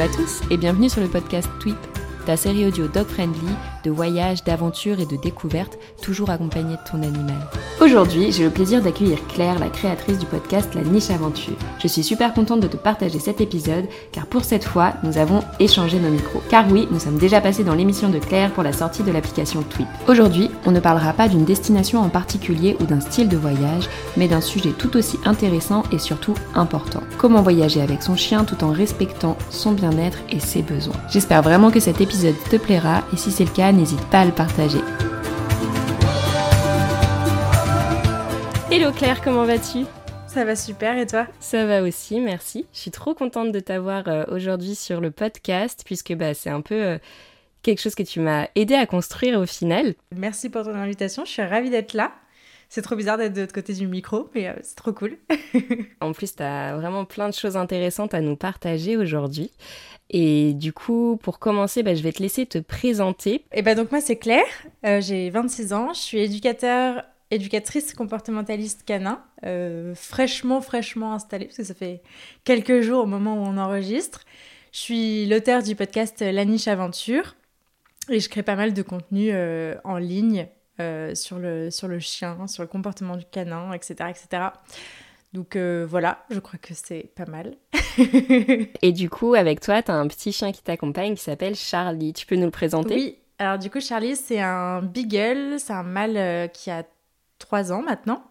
Hello à tous et bienvenue sur le podcast Tweep, ta série audio dog friendly de voyages, d'aventures et de découvertes, toujours accompagnée de ton animal. Aujourd'hui, j'ai le plaisir d'accueillir Claire, la créatrice du podcast La Niche Aventure. Je suis super contente de te partager cet épisode, car pour cette fois, nous avons échangé nos micros. Car oui, nous sommes déjà passés dans l'émission de Claire pour la sortie de l'application Tweet. Aujourd'hui, on ne parlera pas d'une destination en particulier ou d'un style de voyage, mais d'un sujet tout aussi intéressant et surtout important. Comment voyager avec son chien tout en respectant son bien-être et ses besoins. J'espère vraiment que cet épisode te plaira et si c'est le cas, n'hésite pas à le partager. Hello Claire, comment vas-tu? Ça va super et toi? Ça va aussi, merci. Je suis trop contente de t'avoir euh, aujourd'hui sur le podcast puisque bah, c'est un peu euh, quelque chose que tu m'as aidé à construire au final. Merci pour ton invitation, je suis ravie d'être là. C'est trop bizarre d'être de l'autre côté du micro, mais euh, c'est trop cool. en plus, tu as vraiment plein de choses intéressantes à nous partager aujourd'hui. Et du coup, pour commencer, bah, je vais te laisser te présenter. Et eh bah donc moi c'est Claire, euh, j'ai 26 ans, je suis éducateur, éducatrice comportementaliste canin, euh, fraîchement fraîchement installée parce que ça fait quelques jours au moment où on enregistre. Je suis l'auteur du podcast La Niche Aventure et je crée pas mal de contenu euh, en ligne sur, le, sur le chien, sur le comportement du canin, etc. etc. Donc voilà, je crois que c'est pas mal. et du coup, avec toi, tu as un petit chien qui t'accompagne qui s'appelle Charlie. Tu peux nous le présenter? Oui, alors du coup, Charlie, c'est un beagle, c'est un mâle euh, qui a 3 ans maintenant.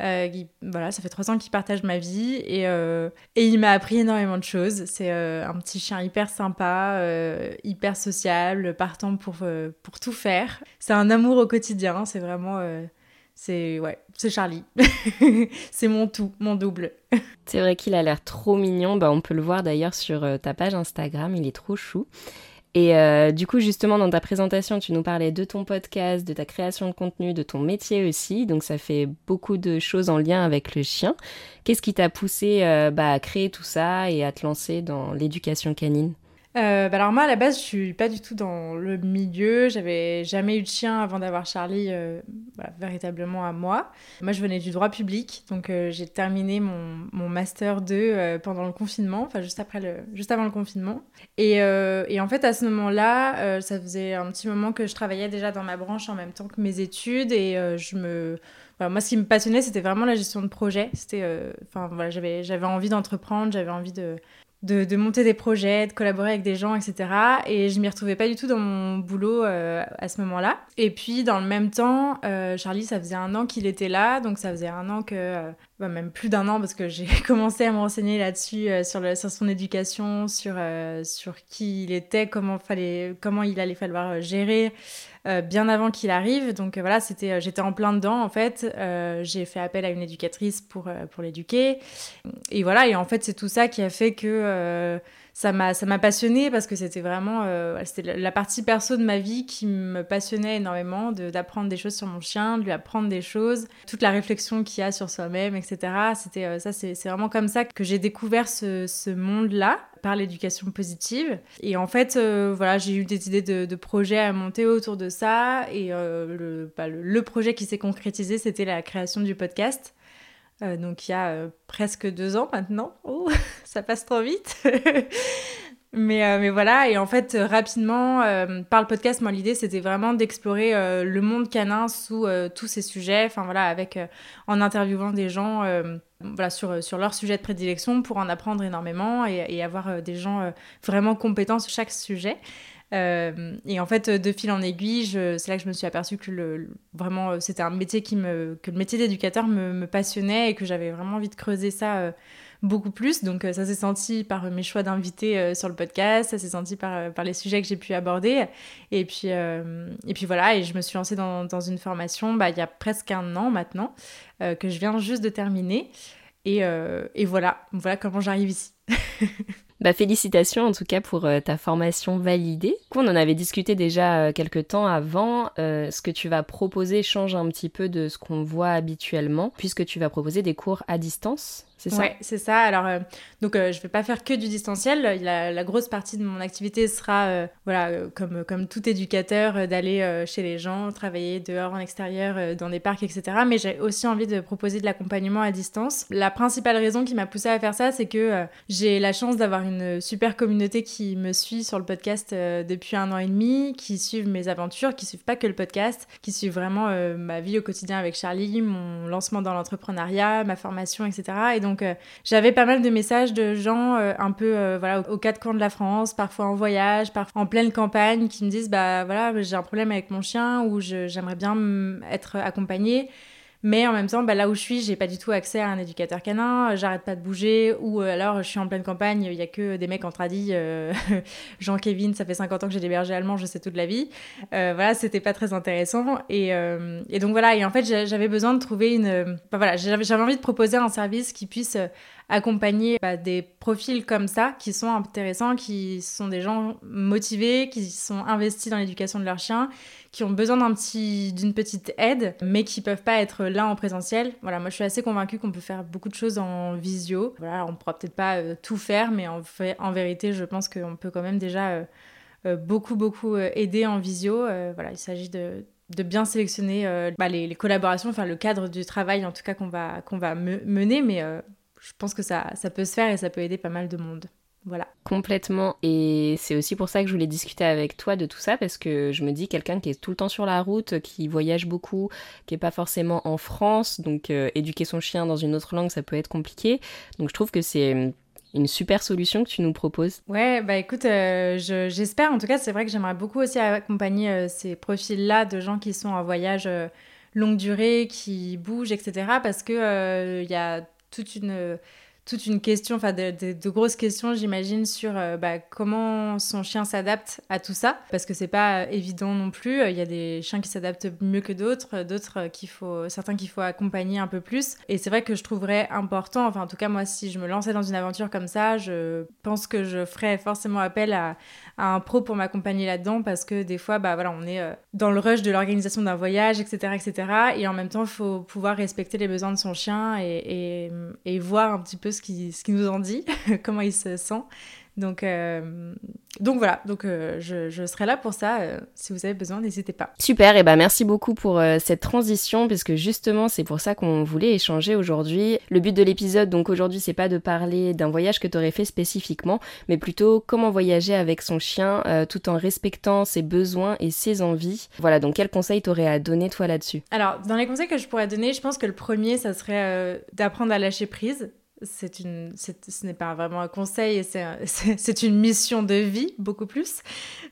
Euh, voilà, ça fait 3 ans qu'il partage ma vie et, et il m'a appris énormément de choses. C'est un petit chien hyper sympa, hyper sociable, partant pour, pour tout faire. C'est un amour au quotidien, c'est vraiment c'est ouais, c'est Charlie. c'est mon tout, mon double. c'est vrai qu'il a l'air trop mignon. Bah, on peut le voir d'ailleurs sur euh, ta page Instagram. Il est trop chou. Et euh, du coup, justement, dans ta présentation, tu nous parlais de ton podcast, de ta création de contenu, de ton métier aussi. Donc, ça fait beaucoup de choses en lien avec le chien. Qu'est-ce qui t'a poussé euh, bah, à créer tout ça et à te lancer dans l'éducation canine? Euh, bah alors moi à la base je suis pas du tout dans le milieu, j'avais jamais eu de chien avant d'avoir Charlie euh, véritablement à moi. Moi je venais du droit public donc euh, j'ai terminé mon, mon master 2 pendant le confinement, enfin juste après le juste avant le confinement. Et, en fait à ce moment-là ça faisait un petit moment que je travaillais déjà dans ma branche en même temps que mes études et je me moi, ce qui me passionnait, c'était vraiment la gestion de projet. C'était, enfin, voilà, j'avais envie d'entreprendre, j'avais envie de, de, monter des projets, de collaborer avec des gens, etc. Et je m'y retrouvais pas du tout dans mon boulot euh, à ce moment-là. Et puis dans le même temps, euh, Charlie, ça faisait un an qu'il était là, donc ça faisait un an que, euh, bah, même plus d'un an, parce que j'ai commencé à me renseigner là-dessus sur, sur son éducation, sur, sur qui il était, comment, fallait, comment il allait falloir gérer. bien avant qu'il arrive. Donc voilà, c'était, j'étais en plein dedans en fait. j'ai fait appel à une éducatrice pour, pour l'éduquer. Et voilà, et en fait, c'est tout ça qui a fait que euh, ça m'a ça m'a passionné parce que c'était vraiment euh, c'était la partie perso de ma vie qui me passionnait énormément d'apprendre des choses sur mon chien de lui apprendre des choses toute la réflexion qu'il y a sur soi-même etc c'était euh, ça c'est vraiment comme ça que j'ai découvert ce, ce monde là par l'éducation positive. Et en fait voilà j'ai eu des idées de, de, projets à monter autour de ça. Et le, bah, le projet qui s'est concrétisé c'était la création du podcast euh, donc il y a euh, presque deux ans maintenant. Oh, ça passe trop vite. mais, euh, mais voilà, et en fait, rapidement, par le podcast, moi, l'idée, c'était vraiment d'explorer le monde canin sous tous ces sujets, enfin voilà, avec, en interviewant des gens voilà, sur, sur leur sujet de prédilection pour en apprendre énormément et, et avoir des gens vraiment compétents sur chaque sujet. Euh, et en fait, de fil en aiguille, c'est là que je me suis aperçue que le, vraiment euh, c'était un métier qui me, que le métier d'éducateur me, passionnait et que j'avais vraiment envie de creuser ça euh, beaucoup plus. Donc ça s'est senti par mes choix d'invités sur le podcast, ça s'est senti par, les sujets que j'ai pu aborder. Et puis, et puis voilà, et je me suis lancée dans, une formation bah, il y a presque un an maintenant, que je viens juste de terminer. Et, voilà, voilà comment j'arrive ici. Bah, félicitations en tout cas pour ta formation validée. On en avait discuté déjà quelques temps avant. ce que tu vas proposer change un petit peu de ce qu'on voit habituellement, puisque tu vas proposer des cours à distance c'est ça? C'est ça. Alors, euh, donc, euh, je vais pas faire que du distanciel. La, la grosse partie de mon activité sera, euh, voilà, comme, comme tout éducateur, d'aller chez les gens, travailler dehors, en extérieur, dans des parcs, etc. Mais j'ai aussi envie de proposer de l'accompagnement à distance. La principale raison qui m'a poussée à faire ça, c'est que j'ai la chance d'avoir une super communauté qui me suit sur le podcast depuis un an et demi, qui suivent mes aventures, qui suivent pas que le podcast, qui suivent vraiment ma vie au quotidien avec Charlie, mon lancement dans l'entrepreneuriat, ma formation, etc. Et donc, euh, j'avais pas mal de messages de gens euh, un peu euh, voilà aux quatre coins de la France, parfois en voyage, parfois en pleine campagne, qui me disent bah voilà j'ai un problème avec mon chien ou j'aimerais bien être accompagnée. Mais en même temps, bah, là où je suis, j'ai pas du tout accès à un éducateur canin, j'arrête pas de bouger, ou alors je suis en pleine campagne, il y a que des mecs en tradi, Jean-Kévin, ça fait 50 ans que j'ai des bergers allemands, je sais toute la vie. voilà, c'était pas très intéressant. Et, et, donc voilà, et en fait, j'avais besoin de trouver une. voilà, j'avais envie de proposer un service qui puisse accompagner bah, des profils comme ça qui sont intéressants, qui sont des gens motivés, qui sont investis dans l'éducation de leurs chiens, qui ont besoin d'un petit, d'une petite aide, mais qui peuvent pas être là en présentiel. Voilà, moi je suis assez convaincue qu'on peut faire beaucoup de choses en visio. Voilà, on pourra peut-être pas euh, tout faire, mais en, fait, en vérité, je pense qu'on peut quand même déjà euh, euh, beaucoup beaucoup aider en visio. voilà, il s'agit de, de bien sélectionner bah, les, les, collaborations, enfin le cadre du travail en tout cas qu'on va, qu'on va mener, mais je pense que ça, ça peut se faire et ça peut aider pas mal de monde. Voilà. Complètement. Et c'est aussi pour ça que je voulais discuter avec toi de tout ça, parce que je me dis, quelqu'un qui est tout le temps sur la route, qui voyage beaucoup, qui est pas forcément en France, donc euh, éduquer son chien dans une autre langue, ça peut être compliqué. Donc je trouve que c'est une super solution que tu nous proposes. Ouais, bah écoute, euh, j'espère. En tout cas, c'est vrai que j'aimerais beaucoup aussi accompagner euh, ces profils-là de gens qui sont en voyage longue durée, qui bougent, etc. Parce que il y a toute une toute une question, enfin de, grosses questions, j'imagine, sur euh, bah, comment son chien s'adapte à tout ça, parce que c'est pas évident non plus. Il y a des chiens qui s'adaptent mieux que d'autres, d'autres qu'il faut, certains qu'il faut accompagner un peu plus. Et c'est vrai que je trouverais important, enfin en tout cas moi, si je me lançais dans une aventure comme ça, je pense que je ferais forcément appel à, un pro pour m'accompagner là-dedans, parce que des fois, bah voilà, on est euh, dans le rush de l'organisation d'un voyage, etc., etc. Et en même temps, il faut pouvoir respecter les besoins de son chien et, et, et voir un petit peu ce qui, ce qui nous en dit, comment il se sent. Donc, euh, donc voilà, donc euh, je, je, serai là pour ça. Euh, si vous avez besoin, n'hésitez pas. Super, et ben merci beaucoup pour cette transition, puisque justement c'est pour ça qu'on voulait échanger aujourd'hui. Le but de l'épisode, donc aujourd'hui, c'est pas de parler d'un voyage que tu aurais fait spécifiquement, mais plutôt comment voyager avec son chien tout en respectant ses besoins et ses envies. Voilà, donc quel conseil t'aurais à donner toi là-dessus? Alors, dans les conseils que je pourrais donner, je pense que le premier, ça serait d'apprendre à lâcher prise c'est une, ce n'est pas vraiment un conseil, c'est une mission de vie, beaucoup plus.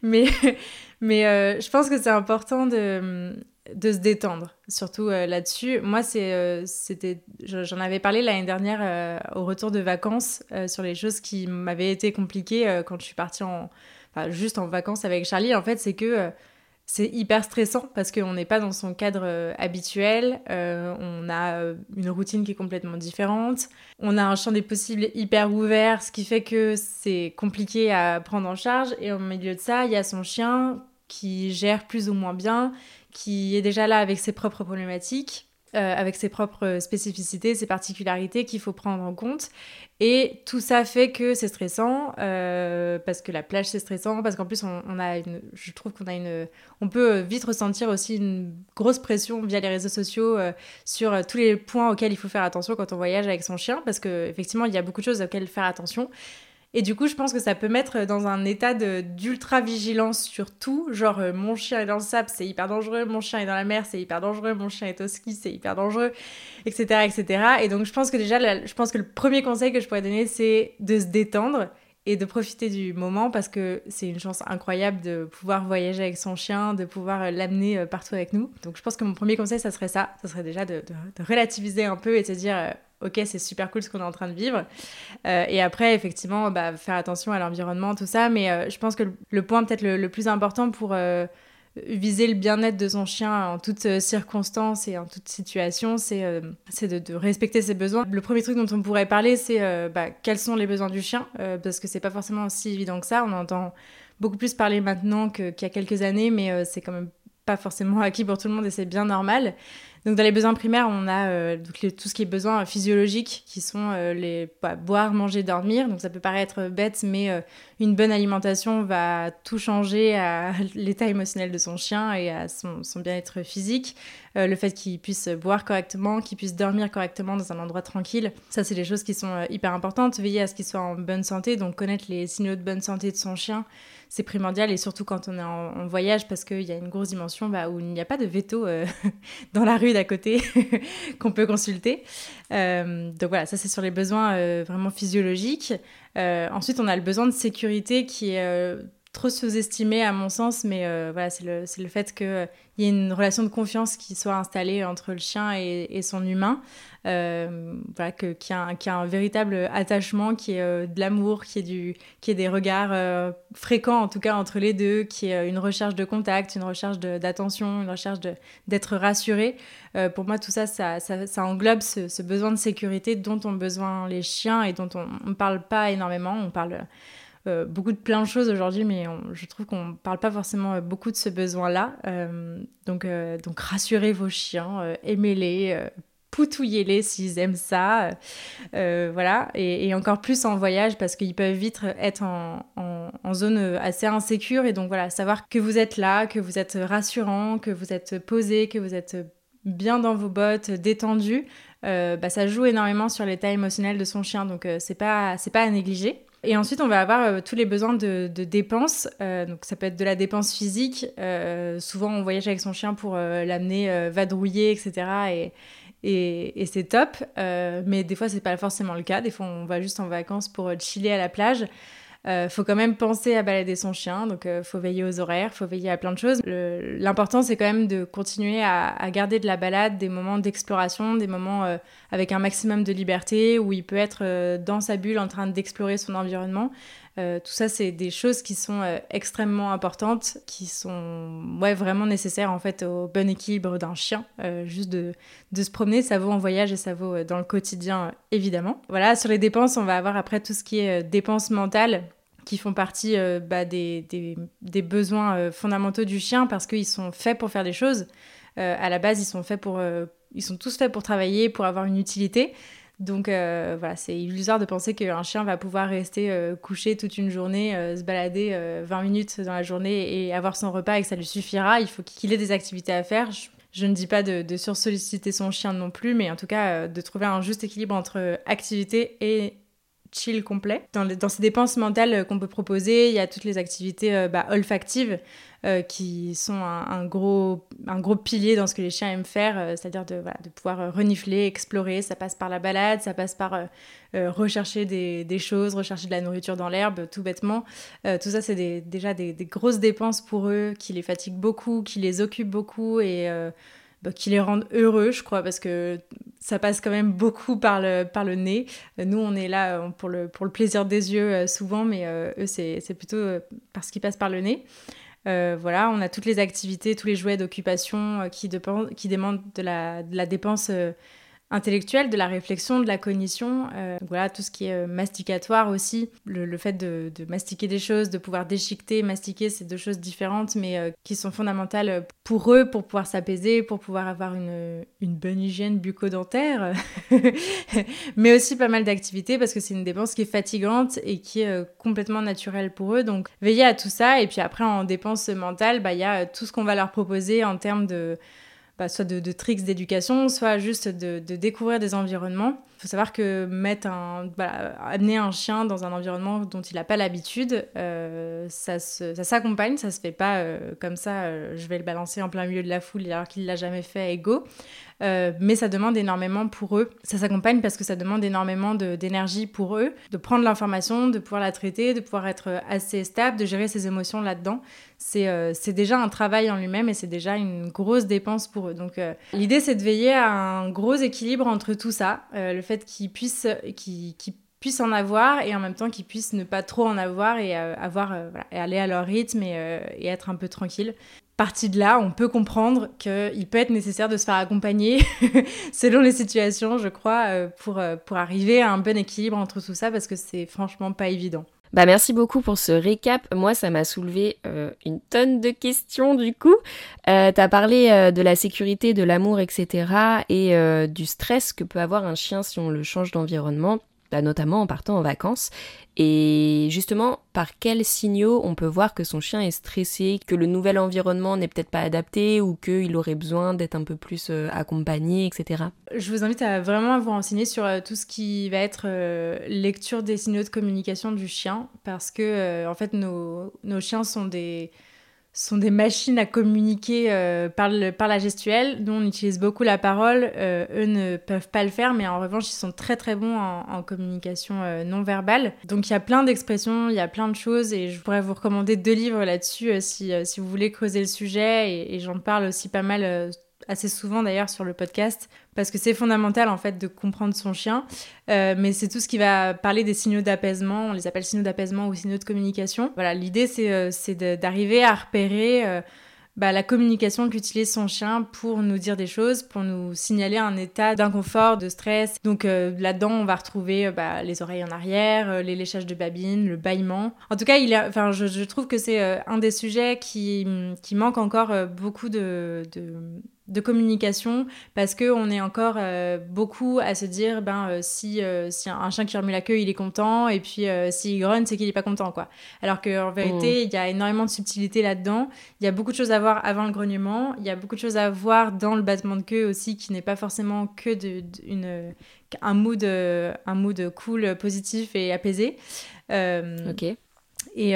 Mais, mais euh, je pense que c'est important de, de se détendre, surtout euh, là-dessus. Moi, c'est, euh, c'était, j'en avais parlé l'année dernière au retour de vacances sur les choses qui m'avaient été compliquées quand je suis partie en, juste en vacances avec Charlie. En fait, c'est que c'est hyper stressant parce qu'on n'est pas dans son cadre euh, habituel, euh, on a euh, une routine qui est complètement différente, on a un champ des possibles hyper ouvert, ce qui fait que c'est compliqué à prendre en charge. Et au milieu de ça, il y a son chien qui gère plus ou moins bien, qui est déjà là avec ses propres problématiques. Avec ses propres spécificités, ses particularités qu'il faut prendre en compte. Et tout ça fait que c'est stressant, euh, parce que la plage c'est stressant, parce qu'en plus on, a une, je trouve qu'on a une, on peut vite ressentir aussi une grosse pression via les réseaux sociaux euh, sur tous les points auxquels il faut faire attention quand on voyage avec son chien, parce qu'effectivement il y a beaucoup de choses auxquelles faire attention. Et du coup, je pense que ça peut mettre dans un état d'ultra-vigilance sur tout. Genre, euh, mon chien est dans le sable, c'est hyper dangereux. Mon chien est dans la mer, c'est hyper dangereux. Mon chien est au ski, c'est hyper dangereux. Etc. etc. Et donc, je pense que déjà, je pense que le premier conseil que je pourrais donner, c'est de se détendre et de profiter du moment parce que c'est une chance incroyable de pouvoir voyager avec son chien, de pouvoir l'amener euh, partout avec nous. Donc je pense que mon premier conseil, ça serait ça, ça serait déjà de, de relativiser un peu et de se dire, euh, ok, c'est super cool ce qu'on est en train de vivre. Euh, et après, effectivement, bah, faire attention à l'environnement, tout ça. Mais euh, je pense que le, point peut-être le, plus important pour euh, viser le bien-être de son chien en toutes circonstances et en toutes situations, c'est de, de, respecter ses besoins. Le premier truc dont on pourrait parler, c'est bah, quels sont les besoins du chien, parce que c'est pas forcément aussi évident que ça. On entend beaucoup plus parler maintenant qu'il y a quelques années, mais c'est quand même pas forcément acquis pour tout le monde et c'est bien normal. Donc dans les besoins primaires, on a euh, tout ce qui est besoins physiologiques, qui sont euh, les bah, boire, manger, dormir. Donc ça peut paraître bête, mais euh, une bonne alimentation va tout changer à l'état émotionnel de son chien et à son, son bien-être physique. le fait qu'il puisse boire correctement, qu'il puisse dormir correctement dans un endroit tranquille, ça c'est des choses qui sont hyper importantes. Veiller à ce qu'il soit en bonne santé, donc connaître les signaux de bonne santé de son chien c'est primordial et surtout quand on est en, voyage parce qu'il y a une grosse dimension bah, où il n'y a pas de veto euh, dans la rue d'à côté qu'on peut consulter. Euh, donc voilà, ça c'est sur les besoins euh, vraiment physiologiques. ensuite, on a le besoin de sécurité qui est trop sous-estimé à mon sens, mais voilà, c'est le, le, fait qu'il y ait une relation de confiance qui soit installée entre le chien et, son humain. Euh, voilà, que, qui, a, qui a un véritable attachement, qui est euh, de l'amour, qui est du, des regards euh, fréquents en tout cas entre les deux, qui est une recherche de contact, une recherche d'attention, une recherche d'être rassuré. pour moi, tout ça, ça, ça, englobe ce, besoin de sécurité dont ont besoin les chiens et dont on ne parle pas énormément. On parle beaucoup de plein de choses aujourd'hui, mais je trouve qu'on ne parle pas forcément beaucoup de ce besoin-là. donc, donc rassurez vos chiens, aimez-les, poutouillez-les s'ils aiment ça. Euh, voilà. Et, encore plus en voyage parce qu'ils peuvent vite être en, zone assez insécure. Et donc voilà, savoir que vous êtes là, que vous êtes rassurant, que vous êtes posé, que vous êtes bien dans vos bottes, détendu, euh, bah, ça joue énormément sur l'état émotionnel de son chien. Donc euh, c'est pas, pas à négliger. Et ensuite, on va avoir tous les besoins de, dépenses. donc, ça peut être de la dépense physique. souvent, on voyage avec son chien pour l'amener vadrouiller, etc. Et, et, c'est top. Euh, mais des fois, c'est pas forcément le cas. Des fois, on va juste en vacances pour chiller à la plage. Euh, faut quand même penser à balader son chien, donc euh, faut veiller aux horaires, faut veiller à plein de choses. L'important c'est quand même de continuer à, garder de la balade, des moments d'exploration, des moments euh, avec un maximum de liberté où il peut être dans sa bulle en train d'explorer son environnement. Tout ça, c'est des choses qui sont extrêmement importantes, qui sont ouais, vraiment nécessaires en fait au bon équilibre d'un chien. juste de, de, se promener, ça vaut en voyage et ça vaut dans le quotidien évidemment. Voilà, sur les dépenses, on va avoir après tout ce qui est dépenses mentales qui font partie euh, bah, des, des, des, besoins euh, fondamentaux du chien parce qu'ils sont faits pour faire des choses. Euh, à la base, ils sont, faits pour, ils sont tous faits pour travailler, pour avoir une utilité. Donc voilà, c'est illusoire de penser qu'un chien va pouvoir rester couché toute une journée, se balader 20 minutes dans la journée et avoir son repas et que ça lui suffira. Il faut qu'il ait des activités à faire. Je, ne dis pas de, de sursolliciter son chien non plus, mais en tout cas de trouver un juste équilibre entre activité et chill complet. Dans, ces dépenses mentales euh, qu'on peut proposer, il y a toutes les activités euh, bah, olfactives euh, qui sont un, gros, un gros pilier dans ce que les chiens aiment faire, c'est-à-dire de, pouvoir renifler, explorer. Ça passe par la balade, ça passe par rechercher des, des, choses, rechercher de la nourriture dans l'herbe, tout bêtement. tout ça, c'est déjà des, des, grosses dépenses pour eux qui les fatiguent beaucoup, qui les occupent beaucoup et bah, qui les rendent heureux, je crois, parce que ça passe quand même beaucoup par le, par le nez. Nous, on est là euh, pour le, pour le plaisir des yeux euh, souvent, mais euh, eux, c'est plutôt parce qu'ils passent par le nez. voilà, on a toutes les activités, tous les jouets d'occupation qui, qui demandent de la, de la dépense intellectuelle, de la réflexion, de la cognition. Euh, voilà, tout ce qui est euh, masticatoire aussi. Le, fait de, mastiquer des choses, de pouvoir déchiqueter, mastiquer, c'est deux choses différentes, mais euh, qui sont fondamentales pour eux, pour pouvoir s'apaiser, pour pouvoir avoir une, une bonne hygiène bucco-dentaire. mais aussi pas mal d'activités parce que c'est une dépense qui est fatigante et qui est complètement naturelle pour eux. Donc, veillez à tout ça. Et puis après, en dépense mentale, bah, il y a tout ce qu'on va leur proposer en termes de soit de, tricks d'éducation, soit juste de, découvrir des environnements. Faut savoir que mettre un, amener un chien dans un environnement dont il n'a pas l'habitude, euh, ça, s'accompagne, ça se fait pas euh, comme ça, euh, je vais le balancer en plein milieu de la foule alors qu'il l'a jamais fait, ego. Euh, mais ça demande énormément pour eux. Ça s'accompagne parce que ça demande énormément d'énergie pour eux, de prendre l'information, de pouvoir la traiter, de pouvoir être assez stable, de gérer ses émotions là-dedans. C'est déjà un travail en lui-même et c'est déjà une grosse dépense pour eux. Donc l'idée c'est de veiller à un gros équilibre entre tout ça, le fait qu'ils puissent, qu'ils puissent en avoir et en même temps qu'ils puissent ne pas trop en avoir et avoir et aller à leur rythme et, et, être un peu tranquille partie de là, on peut comprendre qu'il peut être nécessaire de se faire accompagner selon les situations, je crois, euh, pour, euh, pour arriver à un bon équilibre entre tout ça, parce que c'est franchement pas évident. Bah merci beaucoup pour ce récap. Moi, ça m'a soulevé euh, une tonne de questions du coup. Euh, T'as parlé euh, de la sécurité, de l'amour, etc. et euh, du stress que peut avoir un chien si on le change d'environnement. Bah, notamment en partant en vacances. Et justement, par quels signaux on peut voir que son chien est stressé, que le nouvel environnement n'est peut-être pas adapté ou qu'il aurait besoin d'être un peu plus euh, accompagné, etc. Je vous invite à vraiment vous renseigner sur euh, tout ce qui va être euh, lecture des signaux de communication du chien, parce que en fait nos, nos chiens sont des sont des machines à communiquer euh, par, le, par la gestuelle. Nous, on utilise beaucoup la parole. Euh, eux ne peuvent pas le faire, mais en revanche, ils sont très très bons en, communication euh, non verbale. Donc, il y a plein d'expressions, il y a plein de choses, et je pourrais vous recommander deux livres là-dessus si, si vous voulez creuser le sujet. Et, et j'en parle aussi pas mal assez souvent d'ailleurs sur le podcast, parce que c'est fondamental en fait de comprendre son chien. Euh, mais c'est tout ce qui va parler des signaux d'apaisement, on les appelle signaux d'apaisement ou signaux de communication. Voilà, l'idée c'est euh, d'arriver à repérer euh, bah, la communication qu'utilise son chien pour nous dire des choses, pour nous signaler un état d'inconfort, de stress. Donc là-dedans, on va retrouver bah, les oreilles en arrière, les léchages de babine, le bâillement. En tout cas, il je, trouve que c'est un des sujets qui, qui manque encore beaucoup de de communication parce que on est encore euh, beaucoup à se dire ben euh, si, euh, si un, chien qui remue la queue il est content et puis s'il grogne c'est qu'il est pas content quoi alors qu'en vérité mm. il y a énormément de subtilité là-dedans il y a beaucoup de choses à voir avant le grognement il y a beaucoup de choses à voir dans le battement de queue aussi qui n'est pas forcément que de, une un mood un mood cool positif et apaisé ok et,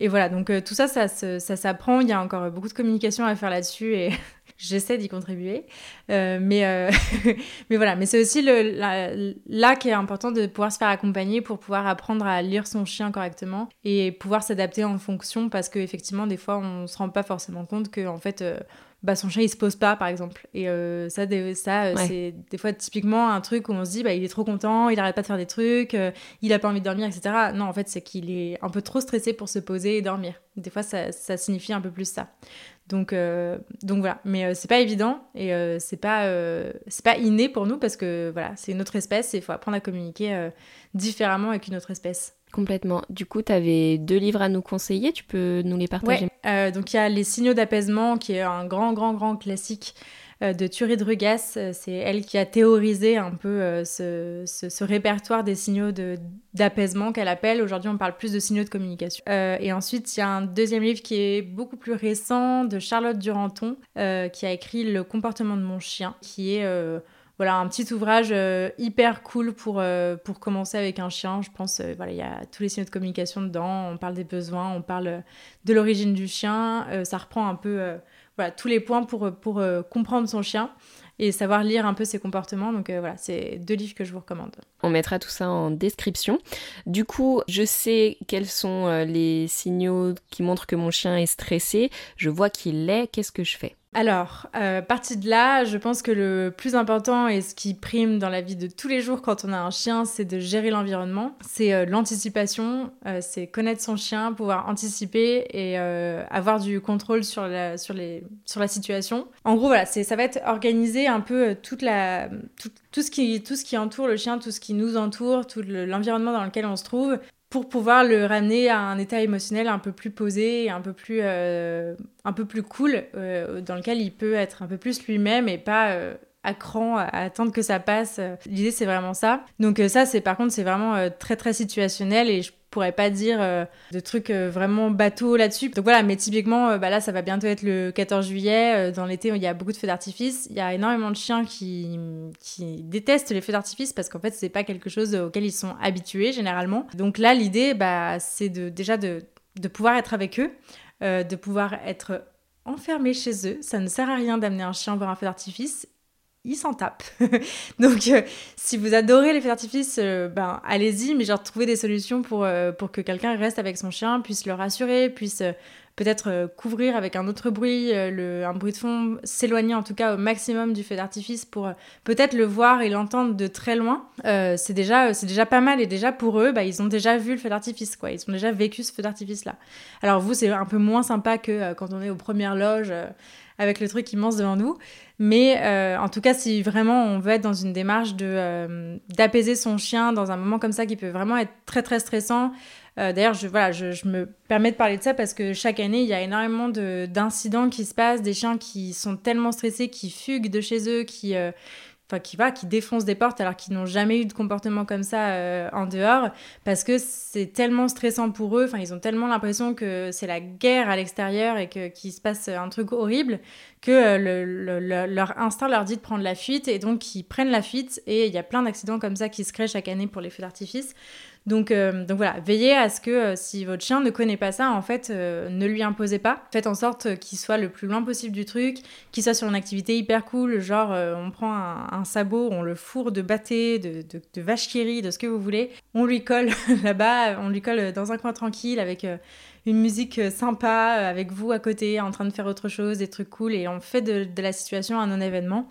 et, voilà, donc tout ça, ça, ça, ça s'apprend. Il y a encore beaucoup de communication à faire là-dessus. Et j'essaie d'y contribuer. Euh, mais, euh, mais voilà, mais c'est aussi le, là qui est important de pouvoir se faire accompagner pour pouvoir apprendre à lire son chien correctement et pouvoir s'adapter en fonction parce qu'effectivement, des fois, on se rend pas forcément compte que en fait, euh, bah, son chien il se pose pas par exemple. Et ça, ça c'est des fois typiquement un truc où on se dit bah, il est trop content, il arrête pas de faire des trucs, il a pas envie de dormir, etc. Non, en fait, c'est qu'il est un peu trop stressé pour se poser et dormir. Des fois, ça, ça signifie un peu plus ça. Donc, euh, donc voilà, mais euh, c'est pas évident et euh, c'est pas c'est pas inné pour nous parce que voilà, c'est une autre espèce et il faut apprendre à communiquer différemment avec une autre espèce. Complètement. Du coup, tu avais deux livres à nous conseiller, tu peux nous les partager? Donc il y a Les signaux d'apaisement qui est un grand grand grand classique euh, de Thury Drugas. Euh, c'est elle qui a théorisé un peu euh, ce, répertoire des signaux d'apaisement qu'elle appelle. Aujourd'hui, on parle plus de signaux de communication. et ensuite, il y a un deuxième livre qui est beaucoup plus récent de Charlotte Duranton, qui a écrit Le comportement de mon chien, qui est voilà, un petit ouvrage hyper cool pour, pour commencer avec un chien. Je pense, voilà, il y a tous les signaux de communication dedans. On parle des besoins, on parle de l'origine du chien. ça reprend un peu tous les points pour, pour euh, comprendre son chien et savoir lire un peu ses comportements. Donc euh, voilà, c'est deux livres que je vous recommande. On mettra tout ça en description. Du coup, je sais quels sont euh, les signaux qui montrent que mon chien est stressé. Je vois qu'il l'est. Qu'est-ce que je fais? Alors, euh, partie de là, je pense que le plus important et ce qui prime dans la vie de tous les jours quand on a un chien, c'est de gérer l'environnement. C'est euh, l'anticipation, euh, c'est connaître son chien, pouvoir anticiper et euh, avoir du contrôle sur la, situation. En gros, voilà, ça va être organiser un peu tout ce qui entoure le chien, tout ce qui nous entoure, tout l'environnement dans lequel on se trouve, pour pouvoir le ramener à un état émotionnel un peu plus posé, un peu plus, euh, un peu plus cool, euh, dans lequel il peut être un peu plus lui-même et pas euh, à cran, à attendre que ça passe. L'idée, c'est vraiment ça. Donc ça, c'est par contre, c'est vraiment très très situationnel et je pourrais pas dire euh, de trucs euh, vraiment bateau là-dessus. Donc voilà, mais typiquement, euh, bah là, ça va bientôt être le 14 juillet. dans l'été, il y a beaucoup de feux d'artifice. Il y a énormément de chiens qui, qui détestent les feux d'artifice parce qu'en fait, c'est pas quelque chose auquel ils sont habitués généralement. Donc là, l'idée, bah, c'est de, déjà de, de pouvoir être avec eux, de pouvoir être enfermé chez eux. Ça ne sert à rien d'amener un chien voir un feu d'artifice il s'en tape. Donc, euh, si vous adorez les feux d'artifice, euh, ben, allez-y, mais genre, trouvez des solutions pour, euh, pour que quelqu'un reste avec son chien, puisse le rassurer, puisse peut-être couvrir avec un autre bruit, le, un bruit de fond, s'éloigner en tout cas au maximum du feu d'artifice pour peut-être le voir et l'entendre de très loin. c'est déjà, c'est déjà pas mal et déjà pour eux, bah, ils ont déjà vu le feu d'artifice, quoi. Ils ont déjà vécu ce feu d'artifice-là. Alors vous, c'est un peu moins sympa que quand on est aux premières loges avec le truc immense devant nous. Mais en tout cas, si vraiment on veut être dans une démarche de d'apaiser son chien dans un moment comme ça qui peut vraiment être très très stressant, euh, d'ailleurs, je, voilà, je, me permets de parler de ça parce que chaque année, il y a énormément d'incidents qui se passent, des chiens qui sont tellement stressés, qui fuguent de chez eux, qui, euh, qui, va, qui défoncent des portes alors qu'ils n'ont jamais eu de comportement comme ça euh, en dehors, parce que c'est tellement stressant pour eux, enfin, ils ont tellement l'impression que c'est la guerre à l'extérieur et qu'il se passe un truc horrible, que euh, leur instinct leur dit de prendre la fuite, et donc ils prennent la fuite, et il y a plein d'accidents comme ça qui se créent chaque année pour les feux d'artifice. Donc, euh, donc voilà, veillez à ce que si votre chien ne connaît pas ça, en fait, ne lui imposez pas. Faites en sorte qu'il soit le plus loin possible du truc, qu'il soit sur une activité hyper cool, genre on prend un sabot, on le fourre de bâté, de, vache qui de ce que vous voulez. On lui colle là-bas, on lui colle dans un coin tranquille avec euh, une musique euh, sympa, euh, avec vous à côté, en train de faire autre chose, des trucs cool, et on fait de, de la situation un non-événement.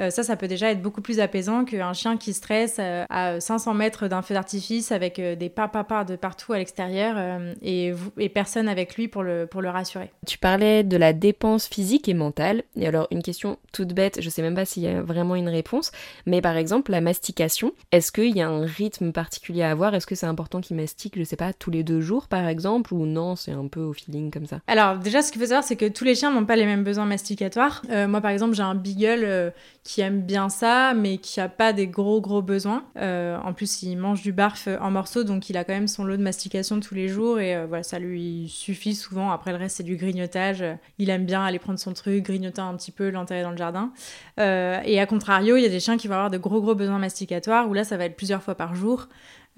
Euh, ça, ça peut déjà être beaucoup plus apaisant qu'un chien qui stresse euh, à 500 mètres d'un feu d'artifice avec euh, des pas de partout à l'extérieur et, et, personne avec lui pour le, pour le rassurer. Tu parlais de la dépense physique et mentale. Et alors, une question toute bête, je sais même pas s'il y a vraiment une réponse, mais par exemple, la mastication, est-ce qu'il y a un rythme particulier à avoir? Est-ce que c'est important qu'il mastique, je sais pas, tous les deux jours par exemple, ou non, c'est un peu au feeling comme ça? Alors, déjà, ce qu'il faut savoir, c'est que tous les chiens n'ont pas les mêmes besoins masticatoires. moi, par exemple, j'ai un beagle qui aime bien ça, mais qui a pas des gros gros besoins. Euh, en plus, il mange du barf en morceaux, donc il a quand même son lot de mastication tous les jours et euh, voilà, ça lui suffit souvent. Après, le reste, c'est du grignotage. Il aime bien aller prendre son truc, grignoter un petit peu, l'enterrer dans le jardin. Euh, et à contrario, il y a des chiens qui vont avoir de gros gros besoins masticatoires où là, ça va être plusieurs fois par jour.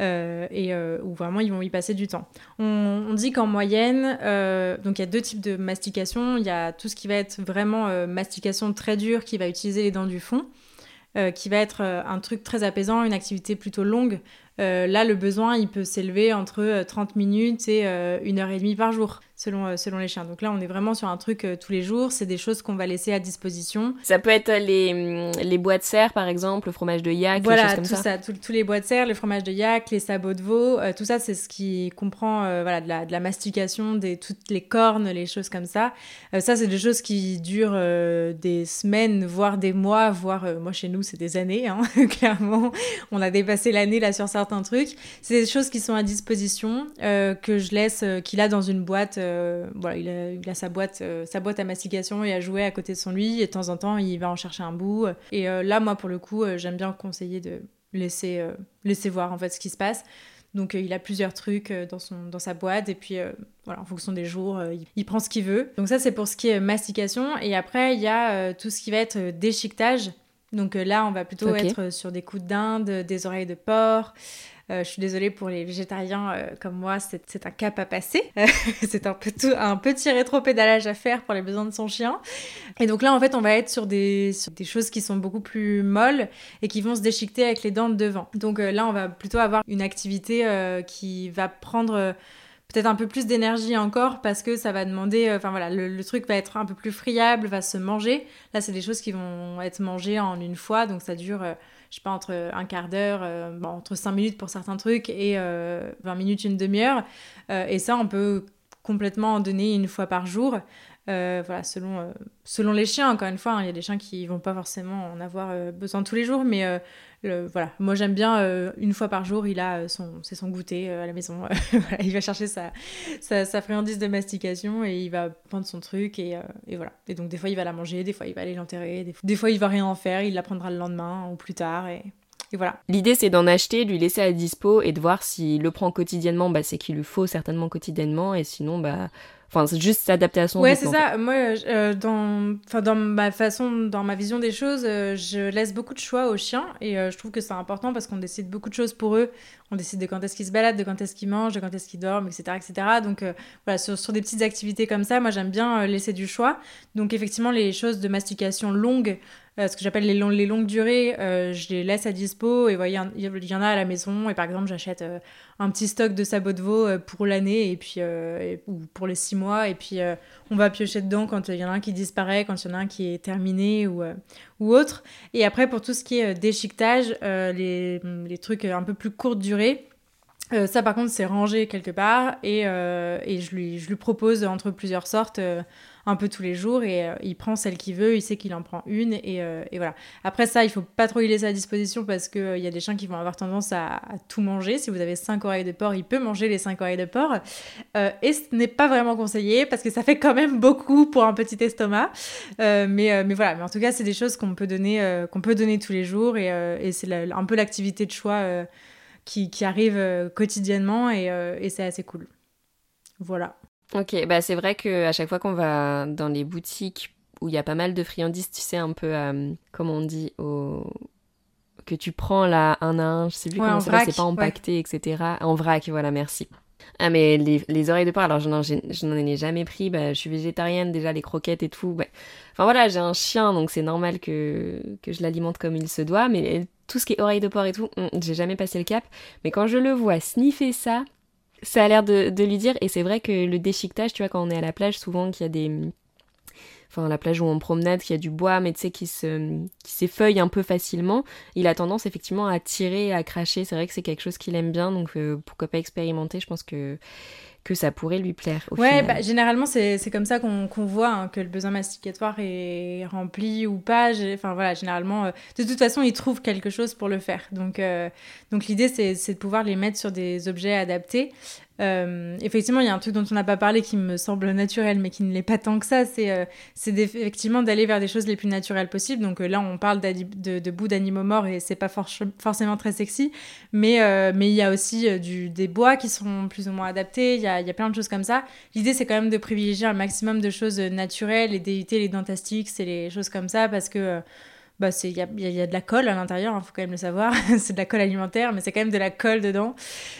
Euh, et euh, où vraiment ils vont y passer du temps. On, dit qu'en moyenne, euh, donc il y a deux types de mastication. Il y a tout ce qui va être vraiment mastication très dure, qui va utiliser les dents du fond, qui va être un truc très apaisant, une activité plutôt longue. Là, le besoin, il peut s'élever entre 30 minutes et une heure et demie par jour selon, euh, selon les chiens. Donc là, on est vraiment sur un truc euh, tous les jours. C'est des choses qu'on va laisser à disposition. Ça peut être les, mm, les bois de serre, par exemple, le fromage de yak, voilà, choses comme tout ça. tous les bois de serre, le fromage de yak, les sabots de veau, euh, tout ça, c'est ce qui comprend voilà, de, la, de la mastication, des, toutes les cornes, les choses comme ça. ça, c'est des choses qui durent des semaines, voire des mois, voire, moi, chez nous, c'est des années, hein, clairement. On a dépassé l'année, là, sur certains trucs. C'est des choses qui sont à disposition, que je laisse, qu'il a dans une boîte euh, voilà, il a, sa, boîte, euh, sa boîte à mastication et à jouer à côté de son lit. Et de temps en temps, il va en chercher un bout. Et euh, là, moi, pour le coup, j'aime bien conseiller de laisser, laisser voir en fait ce qui se passe. Donc il a plusieurs trucs dans, son, dans sa boîte et puis voilà, en fonction des jours, il, prend ce qu'il veut. Donc ça c'est pour ce qui est mastication. Et après il y a tout ce qui va être déchiquetage. Donc là on va plutôt être sur des coups d'Inde, des oreilles de porc, euh, je suis désolée pour les végétariens euh, comme moi, c'est un cap à passer. c'est un, un petit rétro-pédalage à faire pour les besoins de son chien. Et donc là, en fait, on va être sur des, des choses qui sont beaucoup plus molles et qui vont se déchiqueter avec les dents de devant. Donc euh, là, on va plutôt avoir une activité qui va prendre peut-être un peu plus d'énergie encore parce que ça va demander, enfin voilà, le, truc va être un peu plus friable, va se manger. Là, c'est des choses qui vont être mangées en une fois, donc ça dure je sais pas, entre un quart d'heure, euh, entre 5 minutes pour certains trucs et 20 euh, minutes, une demi-heure. Euh, et ça, on peut complètement en donner une fois par jour. voilà, selon, selon les chiens, encore une fois, hein, il y a des chiens qui vont pas forcément en avoir besoin tous les jours, mais voilà, moi j'aime bien euh, une fois par jour, il a euh, son, c'est son goûter euh, à la maison. il va chercher sa, sa, friandise de mastication et il va prendre son truc et, et, voilà. Et donc des fois il va la manger, des fois il va aller l'enterrer, des, fois il va rien en faire, il la prendra le lendemain ou plus tard et, voilà. L'idée c'est d'en acheter, lui laisser à dispo et de voir s'il le prend quotidiennement, bah, c'est qu'il lui faut certainement quotidiennement et sinon bah Enfin, c'est juste s'adapter à son Ouais, c'est ça. Moi, euh, dans, dans ma façon, dans ma vision des choses, euh, je laisse beaucoup de choix aux chiens et euh, je trouve que c'est important parce qu'on décide beaucoup de choses pour eux. On décide de quand est-ce qu'ils se baladent, de quand est-ce qu'ils mangent, de quand est-ce qu'ils dorment, etc., etc. Donc voilà, sur, sur, des petites activités comme ça, moi j'aime bien laisser du choix. Donc effectivement, les choses de mastication longue, euh, ce que j'appelle les, les, longues durées, euh, je les laisse à dispo et il y, en a à la maison et par exemple j'achète euh, un petit stock de sabots de veau pour l'année et puis ou pour les six mois et puis on va piocher dedans quand il y en a un qui disparaît, quand il y en a un qui est terminé ou, ou autre. Et après pour tout ce qui est déchiquetage, les, les trucs un peu plus courte durée, ça par contre c'est rangé quelque part et, et je, lui, je lui propose entre plusieurs sortes un peu tous les jours et euh, il prend celle qu'il veut, il sait qu'il en prend une et, euh, et, voilà. Après ça, il faut pas trop y laisser à disposition parce qu'il euh, y a des chiens qui vont avoir tendance à, tout manger. Si vous avez cinq oreilles de porc, il peut manger les cinq oreilles de porc. et ce n'est pas vraiment conseillé parce que ça fait quand même beaucoup pour un petit estomac. mais, voilà, mais en tout cas, c'est des choses qu'on peut, donner qu'on peut donner tous les jours et, c'est un peu l'activité de choix qui, qui, arrive quotidiennement et, et c'est assez cool. Voilà. Ok, bah c'est vrai qu'à chaque fois qu'on va dans les boutiques où il y a pas mal de friandises, tu sais, un peu, euh, comme on dit, au... que tu prends là un à un, je sais plus comment c'est, c'est pas empaqueté, etc. En vrac, voilà, merci. Ah mais les, les oreilles de porc, alors je n'en, ai jamais pris, bah, je suis végétarienne déjà, les croquettes et tout. Bah. Enfin voilà, j'ai un chien, donc c'est normal que, que je l'alimente comme il se doit, mais tout ce qui est oreilles de porc et tout, hum, j'ai jamais passé le cap. Mais quand je le vois sniffer ça, ça a l'air de, lui dire, et c'est vrai que le déchiquetage, tu vois, quand on est à la plage, souvent qu'il y a des. Enfin, la plage où on promenade, qu'il y a du bois, mais tu sais, qui se, qui s'effeuille un peu facilement, il a tendance effectivement à tirer, à cracher. C'est vrai que c'est quelque chose qu'il aime bien, donc euh, pourquoi pas expérimenter Je pense que que ça pourrait lui plaire. Au ouais, bah, généralement c'est comme ça qu'on voit hein, que le besoin masticatoire est rempli ou pas. Enfin voilà, généralement, euh, de toute façon, ils trouvent quelque chose pour le faire. Donc, euh, donc l'idée c'est de pouvoir les mettre sur des objets adaptés. Euh, effectivement, il y a un truc dont on n'a pas parlé qui me semble naturel, mais qui ne l'est pas tant que ça, c'est euh, effectivement d'aller vers des choses les plus naturelles possibles. Donc euh, là, on parle de, de bouts d'animaux morts et c'est pas forcément très sexy, mais il y a aussi des bois qui sont plus ou moins adaptés. Il y a, y a, plein de choses comme ça. L'idée, c'est quand même de privilégier un maximum de choses naturelles et d'éviter les dentastiques et les choses comme ça parce que bah il y a, y a, de la colle à l'intérieur, il hein, faut quand même le savoir. c'est de la colle alimentaire, mais c'est quand même de la colle dedans.